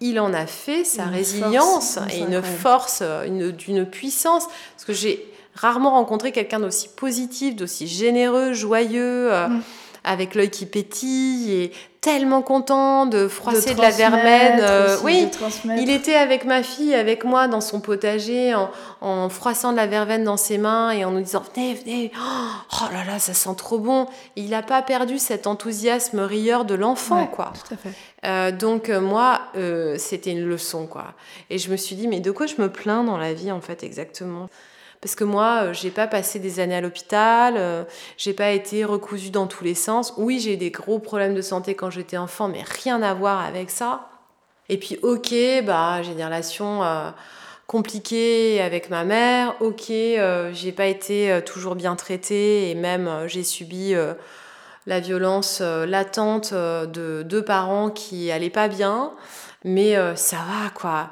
il en a fait sa résilience et une force, d'une puissance. Parce que j'ai rarement rencontré quelqu'un d'aussi positif, d'aussi généreux, joyeux. Euh, mm avec l'œil qui pétille et tellement content de froisser de, la verveine. Euh, oui, il était avec ma fille, avec moi dans son potager, en, froissant de la verveine dans ses mains et en nous disant venez, venez, oh là là, ça sent trop bon. il n'a pas perdu cet enthousiasme rieur de l'enfant, quoi. Tout à fait. Euh, donc euh, moi, c'était une leçon, quoi. Et je me suis dit mais de quoi je me plains dans la vie en fait exactement? Parce que moi, euh, j'ai pas passé des années à l'hôpital, euh, j'ai pas été recousue dans tous les sens. Oui, j'ai eu des gros problèmes de santé quand j'étais enfant, mais rien à voir avec ça. Et puis, ok, bah, j'ai des relations euh, compliquées avec ma mère. Ok, j'ai pas été toujours bien traitée et même j'ai subi la violence latente de deux parents qui allaient pas bien. Mais ça va, quoi.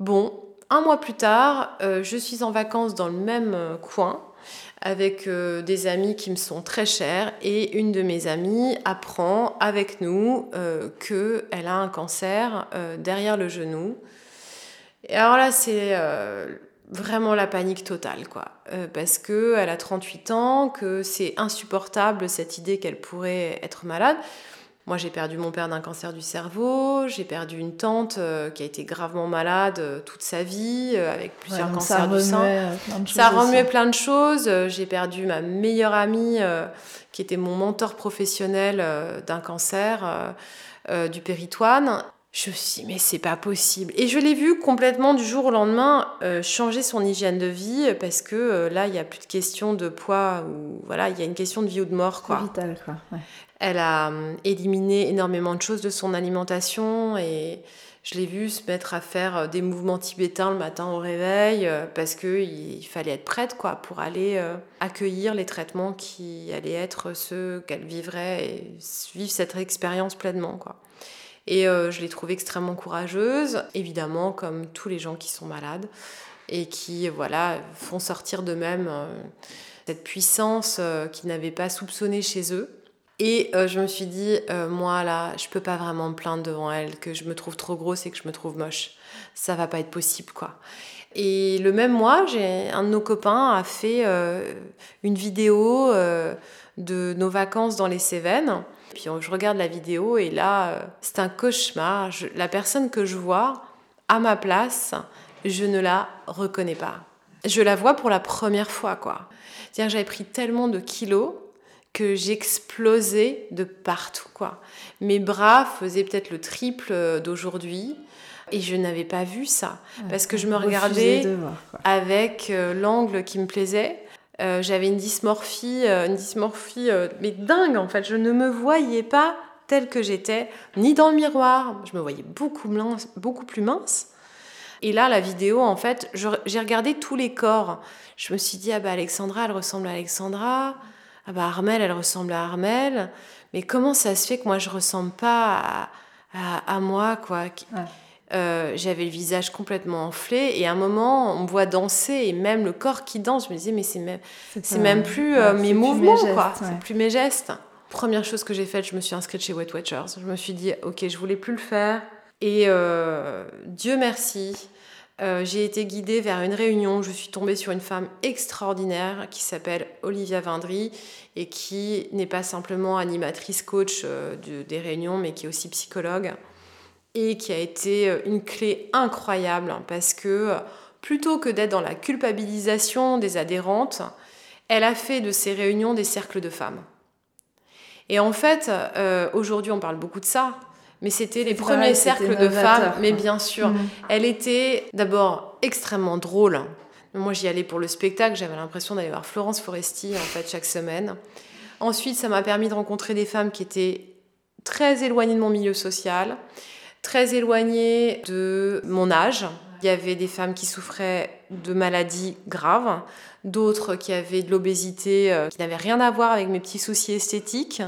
Bon, un mois plus tard, euh, je suis en vacances dans le même euh, coin avec euh, des amis qui me sont très chers et une de mes amies apprend avec nous qu'elle a un cancer derrière le genou. Et alors là, c'est vraiment la panique totale, quoi. parce qu'elle a 38 ans, que c'est insupportable cette idée qu'elle pourrait être malade. Moi, j'ai perdu mon père d'un cancer du cerveau, j'ai perdu une tante euh, qui a été gravement malade euh, toute sa vie, euh, avec plusieurs cancers du sein. ça a remué plein de choses. J'ai perdu ma meilleure amie, qui était mon mentor professionnel d'un cancer du péritoine. Je me suis dit, mais c'est pas possible. Et je l'ai vu complètement du jour au lendemain changer son hygiène de vie parce que là, il n'y a plus de question de poids ou voilà, il y a une question de vie ou de mort. Quoi. vital, quoi. Elle a hum, éliminé énormément de choses de son alimentation et je l'ai vu se mettre à faire euh, des mouvements tibétains le matin au réveil euh, parce qu'il fallait être prête quoi, pour aller euh, accueillir les traitements qui allaient être ceux qu'elle vivrait et vivre cette expérience pleinement. Quoi. Et je l'ai trouvée extrêmement courageuse, évidemment, comme tous les gens qui sont malades et qui voilà, font sortir d'eux-mêmes cette puissance qu'ils n'avaient pas soupçonnée chez eux. Et euh, je me suis dit, euh, moi là, je peux pas vraiment me plaindre devant elle, que je me trouve trop grosse et que je me trouve moche. Ça va pas être possible, quoi. Et le même mois, j'ai un de nos copains a fait euh, une vidéo de nos vacances dans les Cévennes. Puis je regarde la vidéo et là, c'est un cauchemar. la personne que je vois à ma place, je ne la reconnais pas. Je la vois pour la première fois, quoi. J'avais pris tellement de kilos que j'explosais de partout quoi. Mes bras faisaient peut-être le triple d'aujourd'hui et je n'avais pas vu ça parce que je me regardais avec euh, l'angle qui me plaisait. Euh, j'avais une dysmorphie, euh, une dysmorphie mais dingue en fait. Je ne me voyais pas telle que j'étais, ni dans le miroir. Je me voyais beaucoup, mince, beaucoup plus mince. Et là, la vidéo, en fait, j'ai regardé tous les corps. Je me suis dit, ah bah Alexandra, elle ressemble à Alexandra ah bah Armel, elle ressemble à Armel, mais comment ça se fait que moi je ressemble pas à, moi quoi? Euh, J'avais le visage complètement enflé et à un moment on me voit danser et même le corps qui danse, je me disais mais c'est même c'est même plus euh, mes mouvements quoi, c'est plus mes gestes. Première chose que j'ai faite, je me suis inscrite chez Weight Watchers. Je me suis dit ok, je voulais plus le faire et euh, Dieu merci. Euh, j'ai été guidée vers une réunion. Je suis tombée sur une femme extraordinaire qui s'appelle Olivia Vindry et qui n'est pas simplement animatrice coach euh, des réunions, mais qui est aussi psychologue et qui a été euh, une clé incroyable parce que plutôt que d'être dans la culpabilisation des adhérentes, elle a fait de ces réunions des cercles de femmes. Et en fait, aujourd'hui, on parle beaucoup de ça, mais c'était les premiers cercles de femmes, mais bien sûr. Mm. Elle était d'abord extrêmement drôle. Moi, j'y allais pour le spectacle, j'avais l'impression d'aller voir Florence Foresti en fait chaque semaine. Ensuite, ça m'a permis de rencontrer des femmes qui étaient très éloignées de mon milieu social, très éloignées de mon âge. Il y avait des femmes qui souffraient de maladies graves, d'autres qui avaient de l'obésité euh, qui n'avaient rien à voir avec mes petits soucis esthétiques.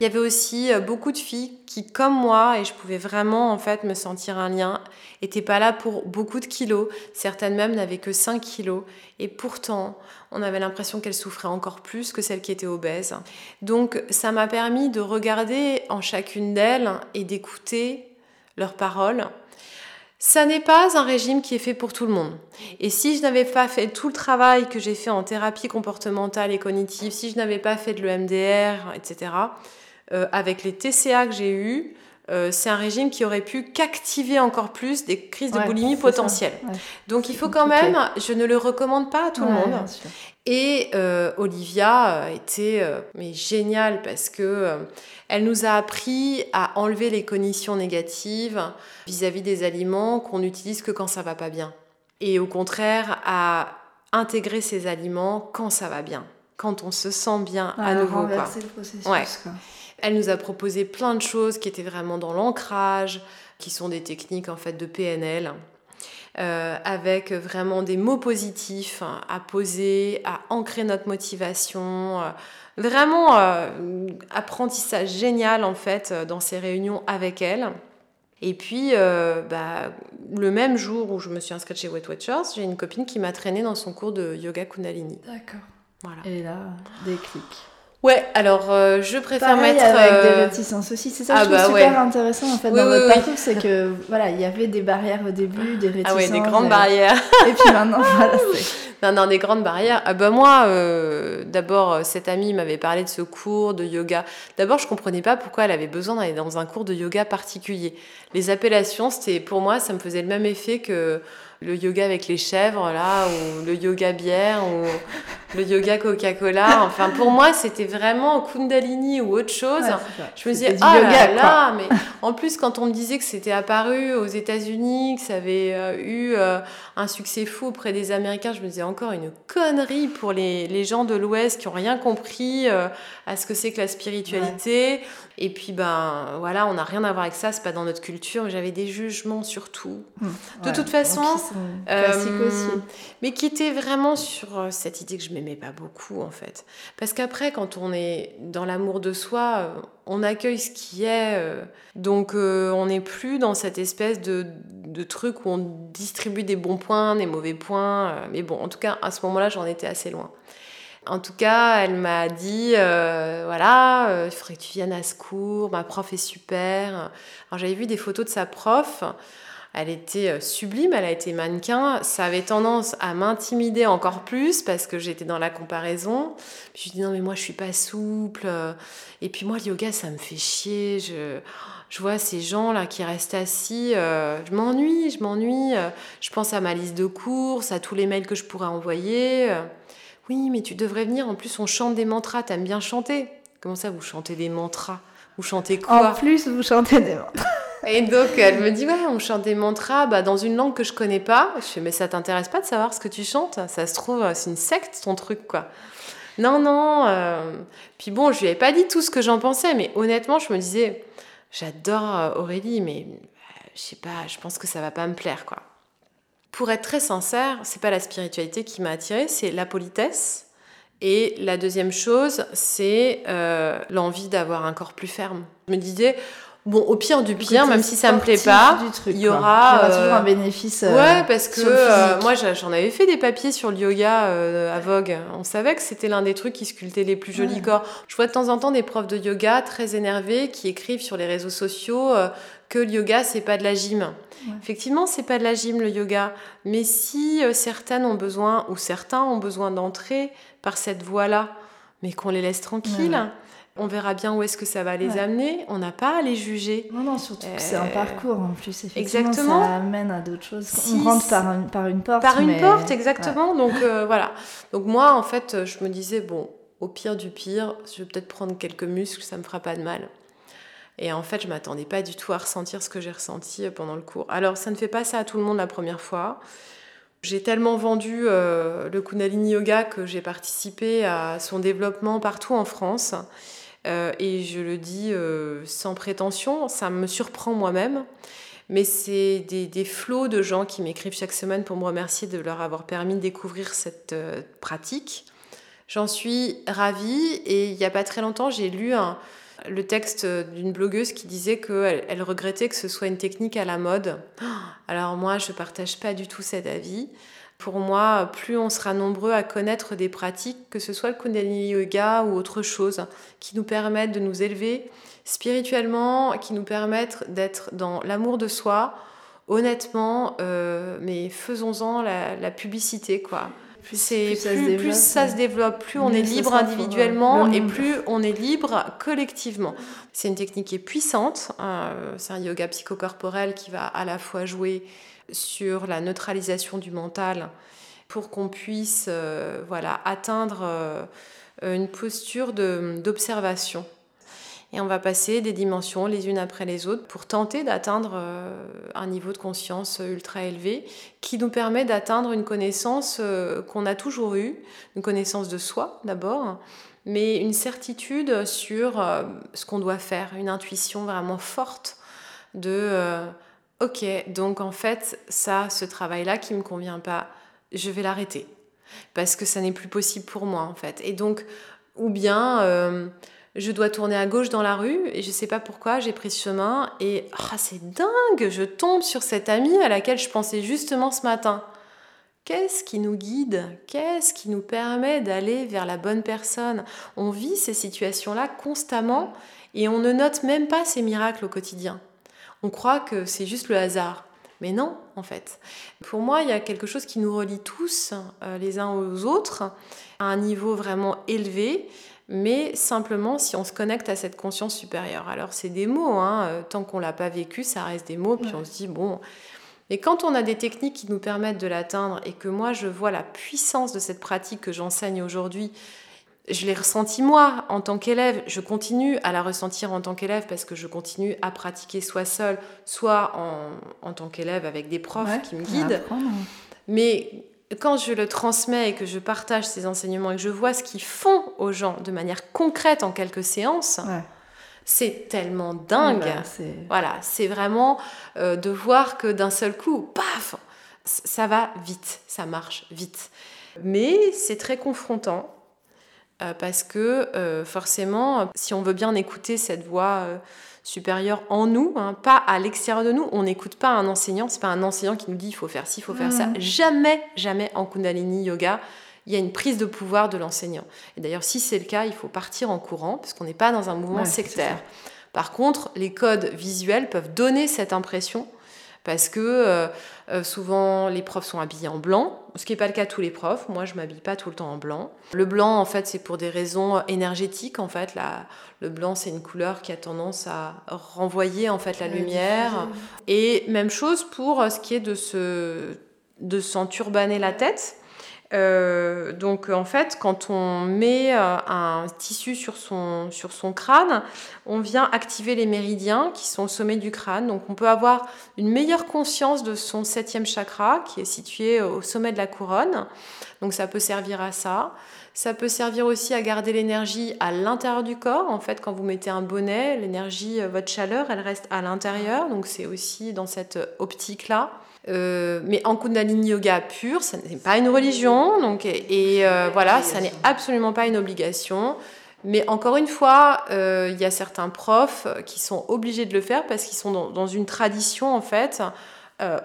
Il y avait aussi euh, beaucoup de filles qui, comme moi, et je pouvais vraiment en fait me sentir un lien, n'étaient pas là pour beaucoup de kilos. Certaines même n'avaient que 5 kilos. Et pourtant, on avait l'impression qu'elles souffraient encore plus que celles qui étaient obèses. Donc ça m'a permis de regarder en chacune d'elles et d'écouter leurs paroles. Ça n'est pas un régime qui est fait pour tout le monde. Et si je n'avais pas fait tout le travail que j'ai fait en thérapie comportementale et cognitive, si je n'avais pas fait de l'EMDR, etc., euh, avec les TCA que j'ai eus, euh, c'est un régime qui aurait pu qu'activer encore plus des crises de boulimie potentielles. Donc il faut quand même, je ne le recommande pas à tout le monde. Et euh, Olivia était mais géniale parce que elle nous a appris à enlever les cognitions négatives vis-à-vis des aliments qu'on n'utilise que quand ça va pas bien. Et au contraire, à intégrer ces aliments quand ça va bien, quand on se sent bien à nouveau. Quoi. Le processus, quoi. Elle nous a proposé plein de choses qui étaient vraiment dans l'ancrage, qui sont des techniques en fait de PNL. Euh, avec vraiment des mots positifs à poser, à ancrer notre motivation. Euh, vraiment euh, apprentissage génial en fait dans ces réunions avec elle. Et puis, bah, le même jour où je me suis inscrite chez Weight Watchers, j'ai une copine qui m'a traînée dans son cours de yoga Kundalini. D'accord. Voilà. Et là, déclic. Ouais, alors euh, je préfère Pareil mettre avec des euh, réticences aussi. C'est ça que ah je trouve bah super intéressant en fait dans votre parcours, c'est que voilà, il y avait des barrières au début, des réticences. Ah ouais, des grandes barrières. Et puis maintenant, voilà, non, non, des grandes barrières. Ah bah moi, euh, d'abord, cette amie m'avait parlé de ce cours de yoga. D'abord, je comprenais pas pourquoi elle avait besoin d'aller dans un cours de yoga particulier. Les appellations, c'était pour moi, ça me faisait le même effet que le yoga avec les chèvres, là, ou le yoga bière, ou le yoga Coca-Cola. Enfin, pour moi, c'était vraiment Kundalini ou autre chose. je me disais, ah yoga, là, mais en plus, quand on me disait que c'était apparu aux États-Unis, que ça avait euh, eu euh, un succès fou auprès des Américains, je me disais encore une connerie pour les, les gens de l'Ouest qui ont rien compris euh, à ce que c'est que la spiritualité. Et puis, ben voilà, on n'a rien à voir avec ça, c'est pas dans notre culture. J'avais des jugements sur tout. Hum, de toute façon, euh, aussi. mais qui était vraiment sur euh, cette idée que je m'aimais pas beaucoup en fait. Parce qu'après, quand on est dans l'amour de soi, euh, on accueille ce qui est. donc, on n'est plus dans cette espèce de, de, truc où on distribue des bons points, des mauvais points. mais bon, en tout cas, à ce moment-là, j'en étais assez loin. En tout cas, elle m'a dit, euh, voilà, euh, il faudrait que tu viennes à ce cours, ma prof est super. Alors j'avais vu des photos de sa prof, elle était euh, sublime, elle a été mannequin, ça avait tendance à m'intimider encore plus parce que j'étais dans la comparaison. Puis je dis non mais moi je suis pas souple, et puis moi le yoga ça me fait chier, je... Je vois ces gens là qui restent assis, je m'ennuie, je m'ennuie. je pense à ma liste de courses, à tous les mails que je pourrais envoyer. Oui, mais tu devrais venir. En plus, on chante des mantras. T'aimes bien chanter Comment ça, vous chantez des mantras? Vous chantez quoi? En plus, vous chantez des mantras. Et donc, elle me dit, ouais, on chante des mantras bah, dans une langue que je connais pas. Je fais, mais ça t'intéresse pas de savoir ce que tu chantes? Ça se trouve, c'est une secte, ton truc, quoi. Non, non. Euh. Puis bon, je lui avais pas dit tout ce que j'en pensais, mais honnêtement, je me disais, j'adore euh, Aurélie, mais euh, je sais pas, je pense que ça va pas me plaire, quoi. Pour être très sincère, c'est pas la spiritualité qui m'a attirée, c'est la politesse. Et la deuxième chose, c'est euh, l'envie d'avoir un corps plus ferme. Je me disais, bon, au pire du pire, même si ça me plaît pas, il y aura, toujours un euh, bénéfice. Euh, ouais, parce que moi, j'en avais fait des papiers sur le yoga à Vogue. On savait que c'était l'un des trucs qui sculptait les plus jolis corps. Je vois de temps en temps des profs de yoga très énervés qui écrivent sur les réseaux sociaux que le yoga, c'est pas de la gym. Effectivement, c'est pas de la gym le yoga, mais si euh, certaines ont besoin ou certains ont besoin d'entrer par cette voie-là, mais qu'on les laisse tranquilles. On verra bien où est-ce que ça va les amener. On n'a pas à les juger. Non, non, surtout que c'est un euh, parcours en plus. Effectivement, exactement. Ça amène à d'autres choses. on rentre par, par, une porte. Par une porte, exactement. Donc euh, voilà. Donc moi, en fait, je me disais, bon, au pire du pire, je vais peut-être prendre quelques muscles, ça me fera pas de mal. Et en fait, je m'attendais pas du tout à ressentir ce que j'ai ressenti pendant le cours. Alors, ça ne fait pas ça à tout le monde la première fois. J'ai tellement vendu euh, le Kundalini Yoga que j'ai participé à son développement partout en France. Euh, et je le dis euh, sans prétention, ça me surprend moi-même. Mais c'est des, flots de gens qui m'écrivent chaque semaine pour me remercier de leur avoir permis de découvrir cette pratique. J'en suis ravie et il n'y a pas très longtemps, j'ai lu un, le texte d'une blogueuse qui disait qu'elle elle regrettait que ce soit une technique à la mode. Alors moi, je ne partage pas du tout cet avis. Pour moi, plus on sera nombreux à connaître des pratiques, que ce soit le Kundalini Yoga ou autre chose, qui nous permettent de nous élever spirituellement, qui nous permettent d'être dans l'amour de soi, honnêtement, euh, mais faisons-en la, la publicité, quoi. Plus, ça, se développe, plus on est libre individuellement et plus on est libre collectivement. C'est une technique qui est puissante. Euh, c'est un yoga psychocorporel qui va à la fois jouer sur la neutralisation du mental pour qu'on puisse euh, voilà, atteindre euh, une posture d'observation. Et on va passer des dimensions les unes après les autres pour tenter d'atteindre euh, un niveau de conscience ultra élevé qui nous permet d'atteindre une connaissance qu'on a toujours eue, une connaissance de soi d'abord, mais une certitude sur ce qu'on doit faire, une intuition vraiment forte de ok, donc en fait, ça, ce travail-là qui ne me convient pas, je vais l'arrêter parce que ça n'est plus possible pour moi en fait. Et donc, ou bien je dois tourner à gauche dans la rue et je sais pas pourquoi j'ai pris ce chemin et ah, c'est dingue, je tombe sur cette amie à laquelle je pensais justement ce matin. Qu'est-ce qui nous guide? Qu'est-ce qui nous permet d'aller vers la bonne personne? On vit ces situations-là constamment et on ne note même pas ces miracles au quotidien. On croit que c'est juste le hasard. Mais non, en fait. Pour moi, il y a quelque chose qui nous relie tous euh, les uns aux autres à un niveau vraiment élevé mais simplement si on se connecte à cette conscience supérieure. Alors c'est des mots, hein, euh, tant qu'on l'a pas vécu, ça reste des mots, puis on se dit bon. Mais quand on a des techniques qui nous permettent de l'atteindre et que moi je vois la puissance de cette pratique que j'enseigne aujourd'hui, je l'ai ressenti moi en tant qu'élève, je continue à la ressentir en tant qu'élève parce que je continue à pratiquer soit seule, soit en, tant qu'élève avec des profs qui me guident. Mais quand je le transmets et que je partage ces enseignements et que je vois ce qu'ils font aux gens de manière concrète en quelques séances, c'est tellement dingue. Bah, voilà, c'est vraiment euh, de voir que d'un seul coup, paf, ça va vite, ça marche vite. Mais c'est très confrontant euh, parce que euh, forcément, si on veut bien écouter cette voix supérieur en nous, hein, pas à l'extérieur de nous. On n'écoute pas un enseignant, c'est pas un enseignant qui nous dit il faut faire ci, il faut faire ça. Mm. Jamais, jamais en Kundalini Yoga, il y a une prise de pouvoir de l'enseignant. Et d'ailleurs, si c'est le cas, il faut partir en courant, parce qu'on n'est pas dans un mouvement sectaire. Par contre, les codes visuels peuvent donner cette impression parce que euh, euh, souvent les profs sont habillés en blanc, ce qui n'est pas le cas de tous les profs. Moi, je m'habille pas tout le temps en blanc. Le blanc, en fait, c'est pour des raisons énergétiques. En fait, le blanc, c'est une couleur qui a tendance à renvoyer en fait la lumière. Et même chose pour ce qui est de se de s'enturbaner la tête. Euh, donc en fait, quand on met euh, un tissu sur son, sur son crâne, on vient activer les méridiens qui sont au sommet du crâne. Donc on peut avoir une meilleure conscience de son septième chakra qui est situé au sommet de la couronne. Donc ça peut servir à ça. Ça peut servir aussi à garder l'énergie à l'intérieur du corps. En fait, quand vous mettez un bonnet, l'énergie, euh, votre chaleur, elle reste à l'intérieur. Donc c'est aussi dans cette optique-là. Euh, mais en Kundalini Yoga pur, ce n'est pas une religion, donc, et, euh, voilà, ça n'est absolument pas une obligation. Mais encore une fois, euh, il y a certains profs qui sont obligés de le faire parce qu'ils sont dans, une tradition en fait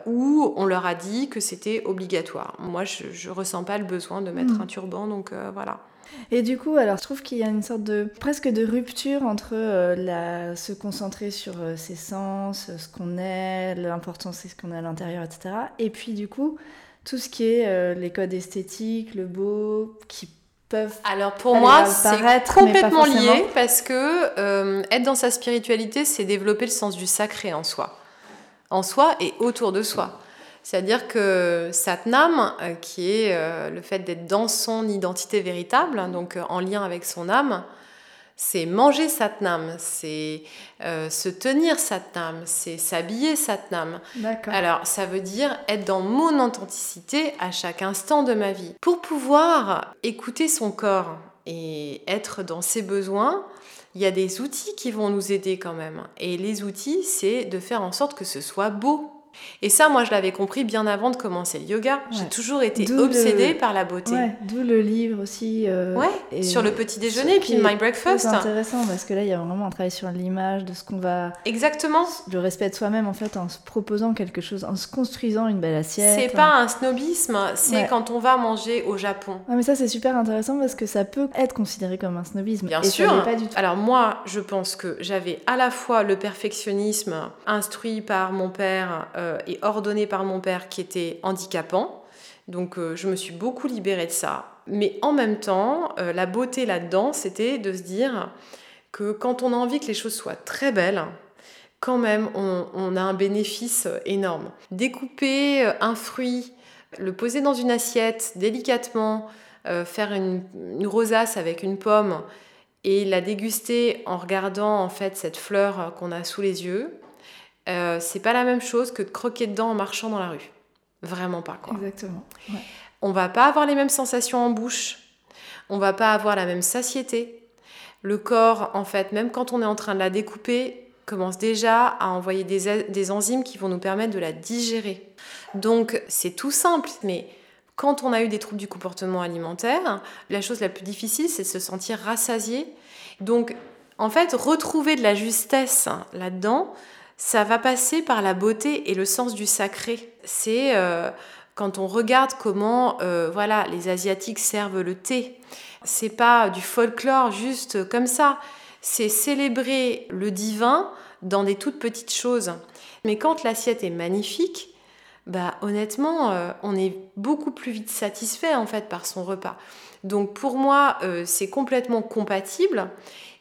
où on leur a dit que c'était obligatoire. Moi, je ne ressens pas le besoin de mettre hmm. un turban, donc voilà. Et du coup, alors je trouve qu'il y a une sorte de presque de rupture entre euh, la, se concentrer sur euh, ses sens, ce qu'on est, l'importance c'est ce qu'on a à l'intérieur, etc. Et puis du coup, tout ce qui est euh, les codes esthétiques, le beau, qui peuvent alors pour moi c'est complètement lié parce que être dans sa spiritualité c'est développer le sens du sacré en soi. En soi et autour de soi c'est-à-dire que Satnam, euh, qui est euh, le fait d'être dans son identité véritable, hein, donc euh, en lien avec son âme, c'est manger Satnam, c'est se tenir Satnam, c'est s'habiller Satnam. Alors, ça veut dire être dans mon authenticité à chaque instant de ma vie. Pour pouvoir écouter son corps et être dans ses besoins, il y a des outils qui vont nous aider quand même. Et les outils, c'est de faire en sorte que ce soit beau, et ça, moi, je l'avais compris bien avant de commencer le yoga. J'ai toujours été obsédée par la beauté. D'où le livre aussi. Euh, ouais, sur le petit déjeuner, puis My Breakfast. C'est intéressant parce que là, il y a vraiment un travail sur l'image, de ce qu'on va. Exactement. Le respect de soi-même, en fait, en se proposant quelque chose, en se construisant une belle assiette. C'est pas un snobisme, c'est quand on va manger au Japon. Ah, mais ça, c'est super intéressant parce que ça peut être considéré comme un snobisme. Bien sûr. pas du tout. Alors, moi, je pense que j'avais à la fois le perfectionnisme instruit par mon père. Euh, euh, et ordonné par mon père qui était handicapant. Donc euh, je me suis beaucoup libérée de ça. Mais en même temps, euh, la beauté là-dedans, c'était de se dire que quand on a envie que les choses soient très belles, quand même, on, a un bénéfice énorme. Découper un fruit, le poser dans une assiette délicatement, faire une, une, rosace avec une pomme et la déguster en regardant en fait cette fleur qu'on a sous les yeux, euh, c'est pas la même chose que de croquer dedans en marchant dans la rue. Vraiment pas, quoi. Exactement. On va pas avoir les mêmes sensations en bouche. On va pas avoir la même satiété. Le corps, en fait, même quand on est en train de la découper, commence déjà à envoyer des, des enzymes qui vont nous permettre de la digérer. Donc, c'est tout simple, mais quand on a eu des troubles du comportement alimentaire, la chose la plus difficile, c'est de se sentir rassasié. Donc, en fait, retrouver de la justesse là-dedans, ça va passer par la beauté et le sens du sacré. C'est euh, quand on regarde comment euh, voilà, les Asiatiques servent le thé. C'est pas du folklore juste comme ça. C'est célébrer le divin dans des toutes petites choses. Mais quand l'assiette est magnifique, bah honnêtement, euh, on est beaucoup plus vite satisfait en fait par son repas. Donc pour moi, c'est complètement compatible.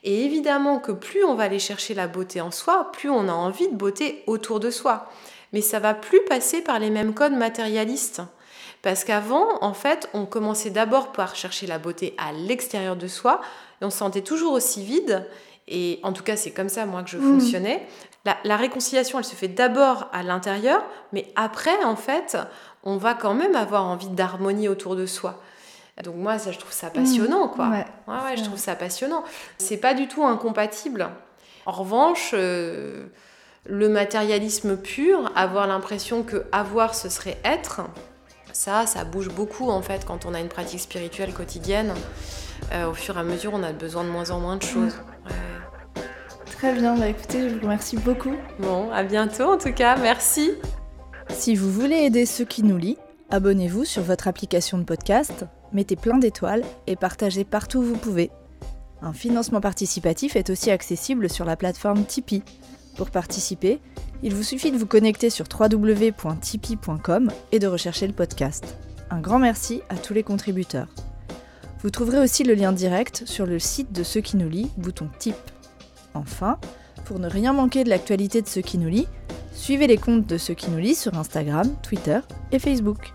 Et évidemment que plus on va aller chercher la beauté en soi, plus on a envie de beauté autour de soi. Mais ça va plus passer par les mêmes codes matérialistes. Parce qu'avant, en fait, on commençait d'abord par chercher la beauté à l'extérieur de soi, et on se sentait toujours aussi vide. Et en tout cas, c'est comme ça, moi, que je mmh. fonctionnais. La, réconciliation, elle se fait d'abord à l'intérieur, mais après, en fait, on va quand même avoir envie d'harmonie autour de soi. Donc moi, ça, je trouve ça passionnant, quoi. Ouais, ouais, je trouve ça passionnant. C'est pas du tout incompatible. En revanche, euh, le matérialisme pur, avoir l'impression que avoir, ce serait être, ça, ça bouge beaucoup, en fait, quand on a une pratique spirituelle quotidienne. Euh, au fur et à mesure, on a besoin de moins en moins de choses. Très bien, bah écoutez, je vous remercie beaucoup. Bon, à bientôt en tout cas, merci. Si vous voulez aider ceux qui nous lisent, abonnez-vous sur votre application de podcast, mettez plein d'étoiles et partagez partout où vous pouvez. Un financement participatif est aussi accessible sur la plateforme Tipeee. Pour participer, il vous suffit de vous connecter sur www.tipeee.com et de rechercher le podcast. Un grand merci à tous les contributeurs. Vous trouverez aussi le lien direct sur le site de ceux qui nous lit, bouton Tip. Enfin, pour ne rien manquer de l'actualité de ceux qui nous lit, suivez les comptes de ceux qui nous lit sur Instagram, Twitter et Facebook.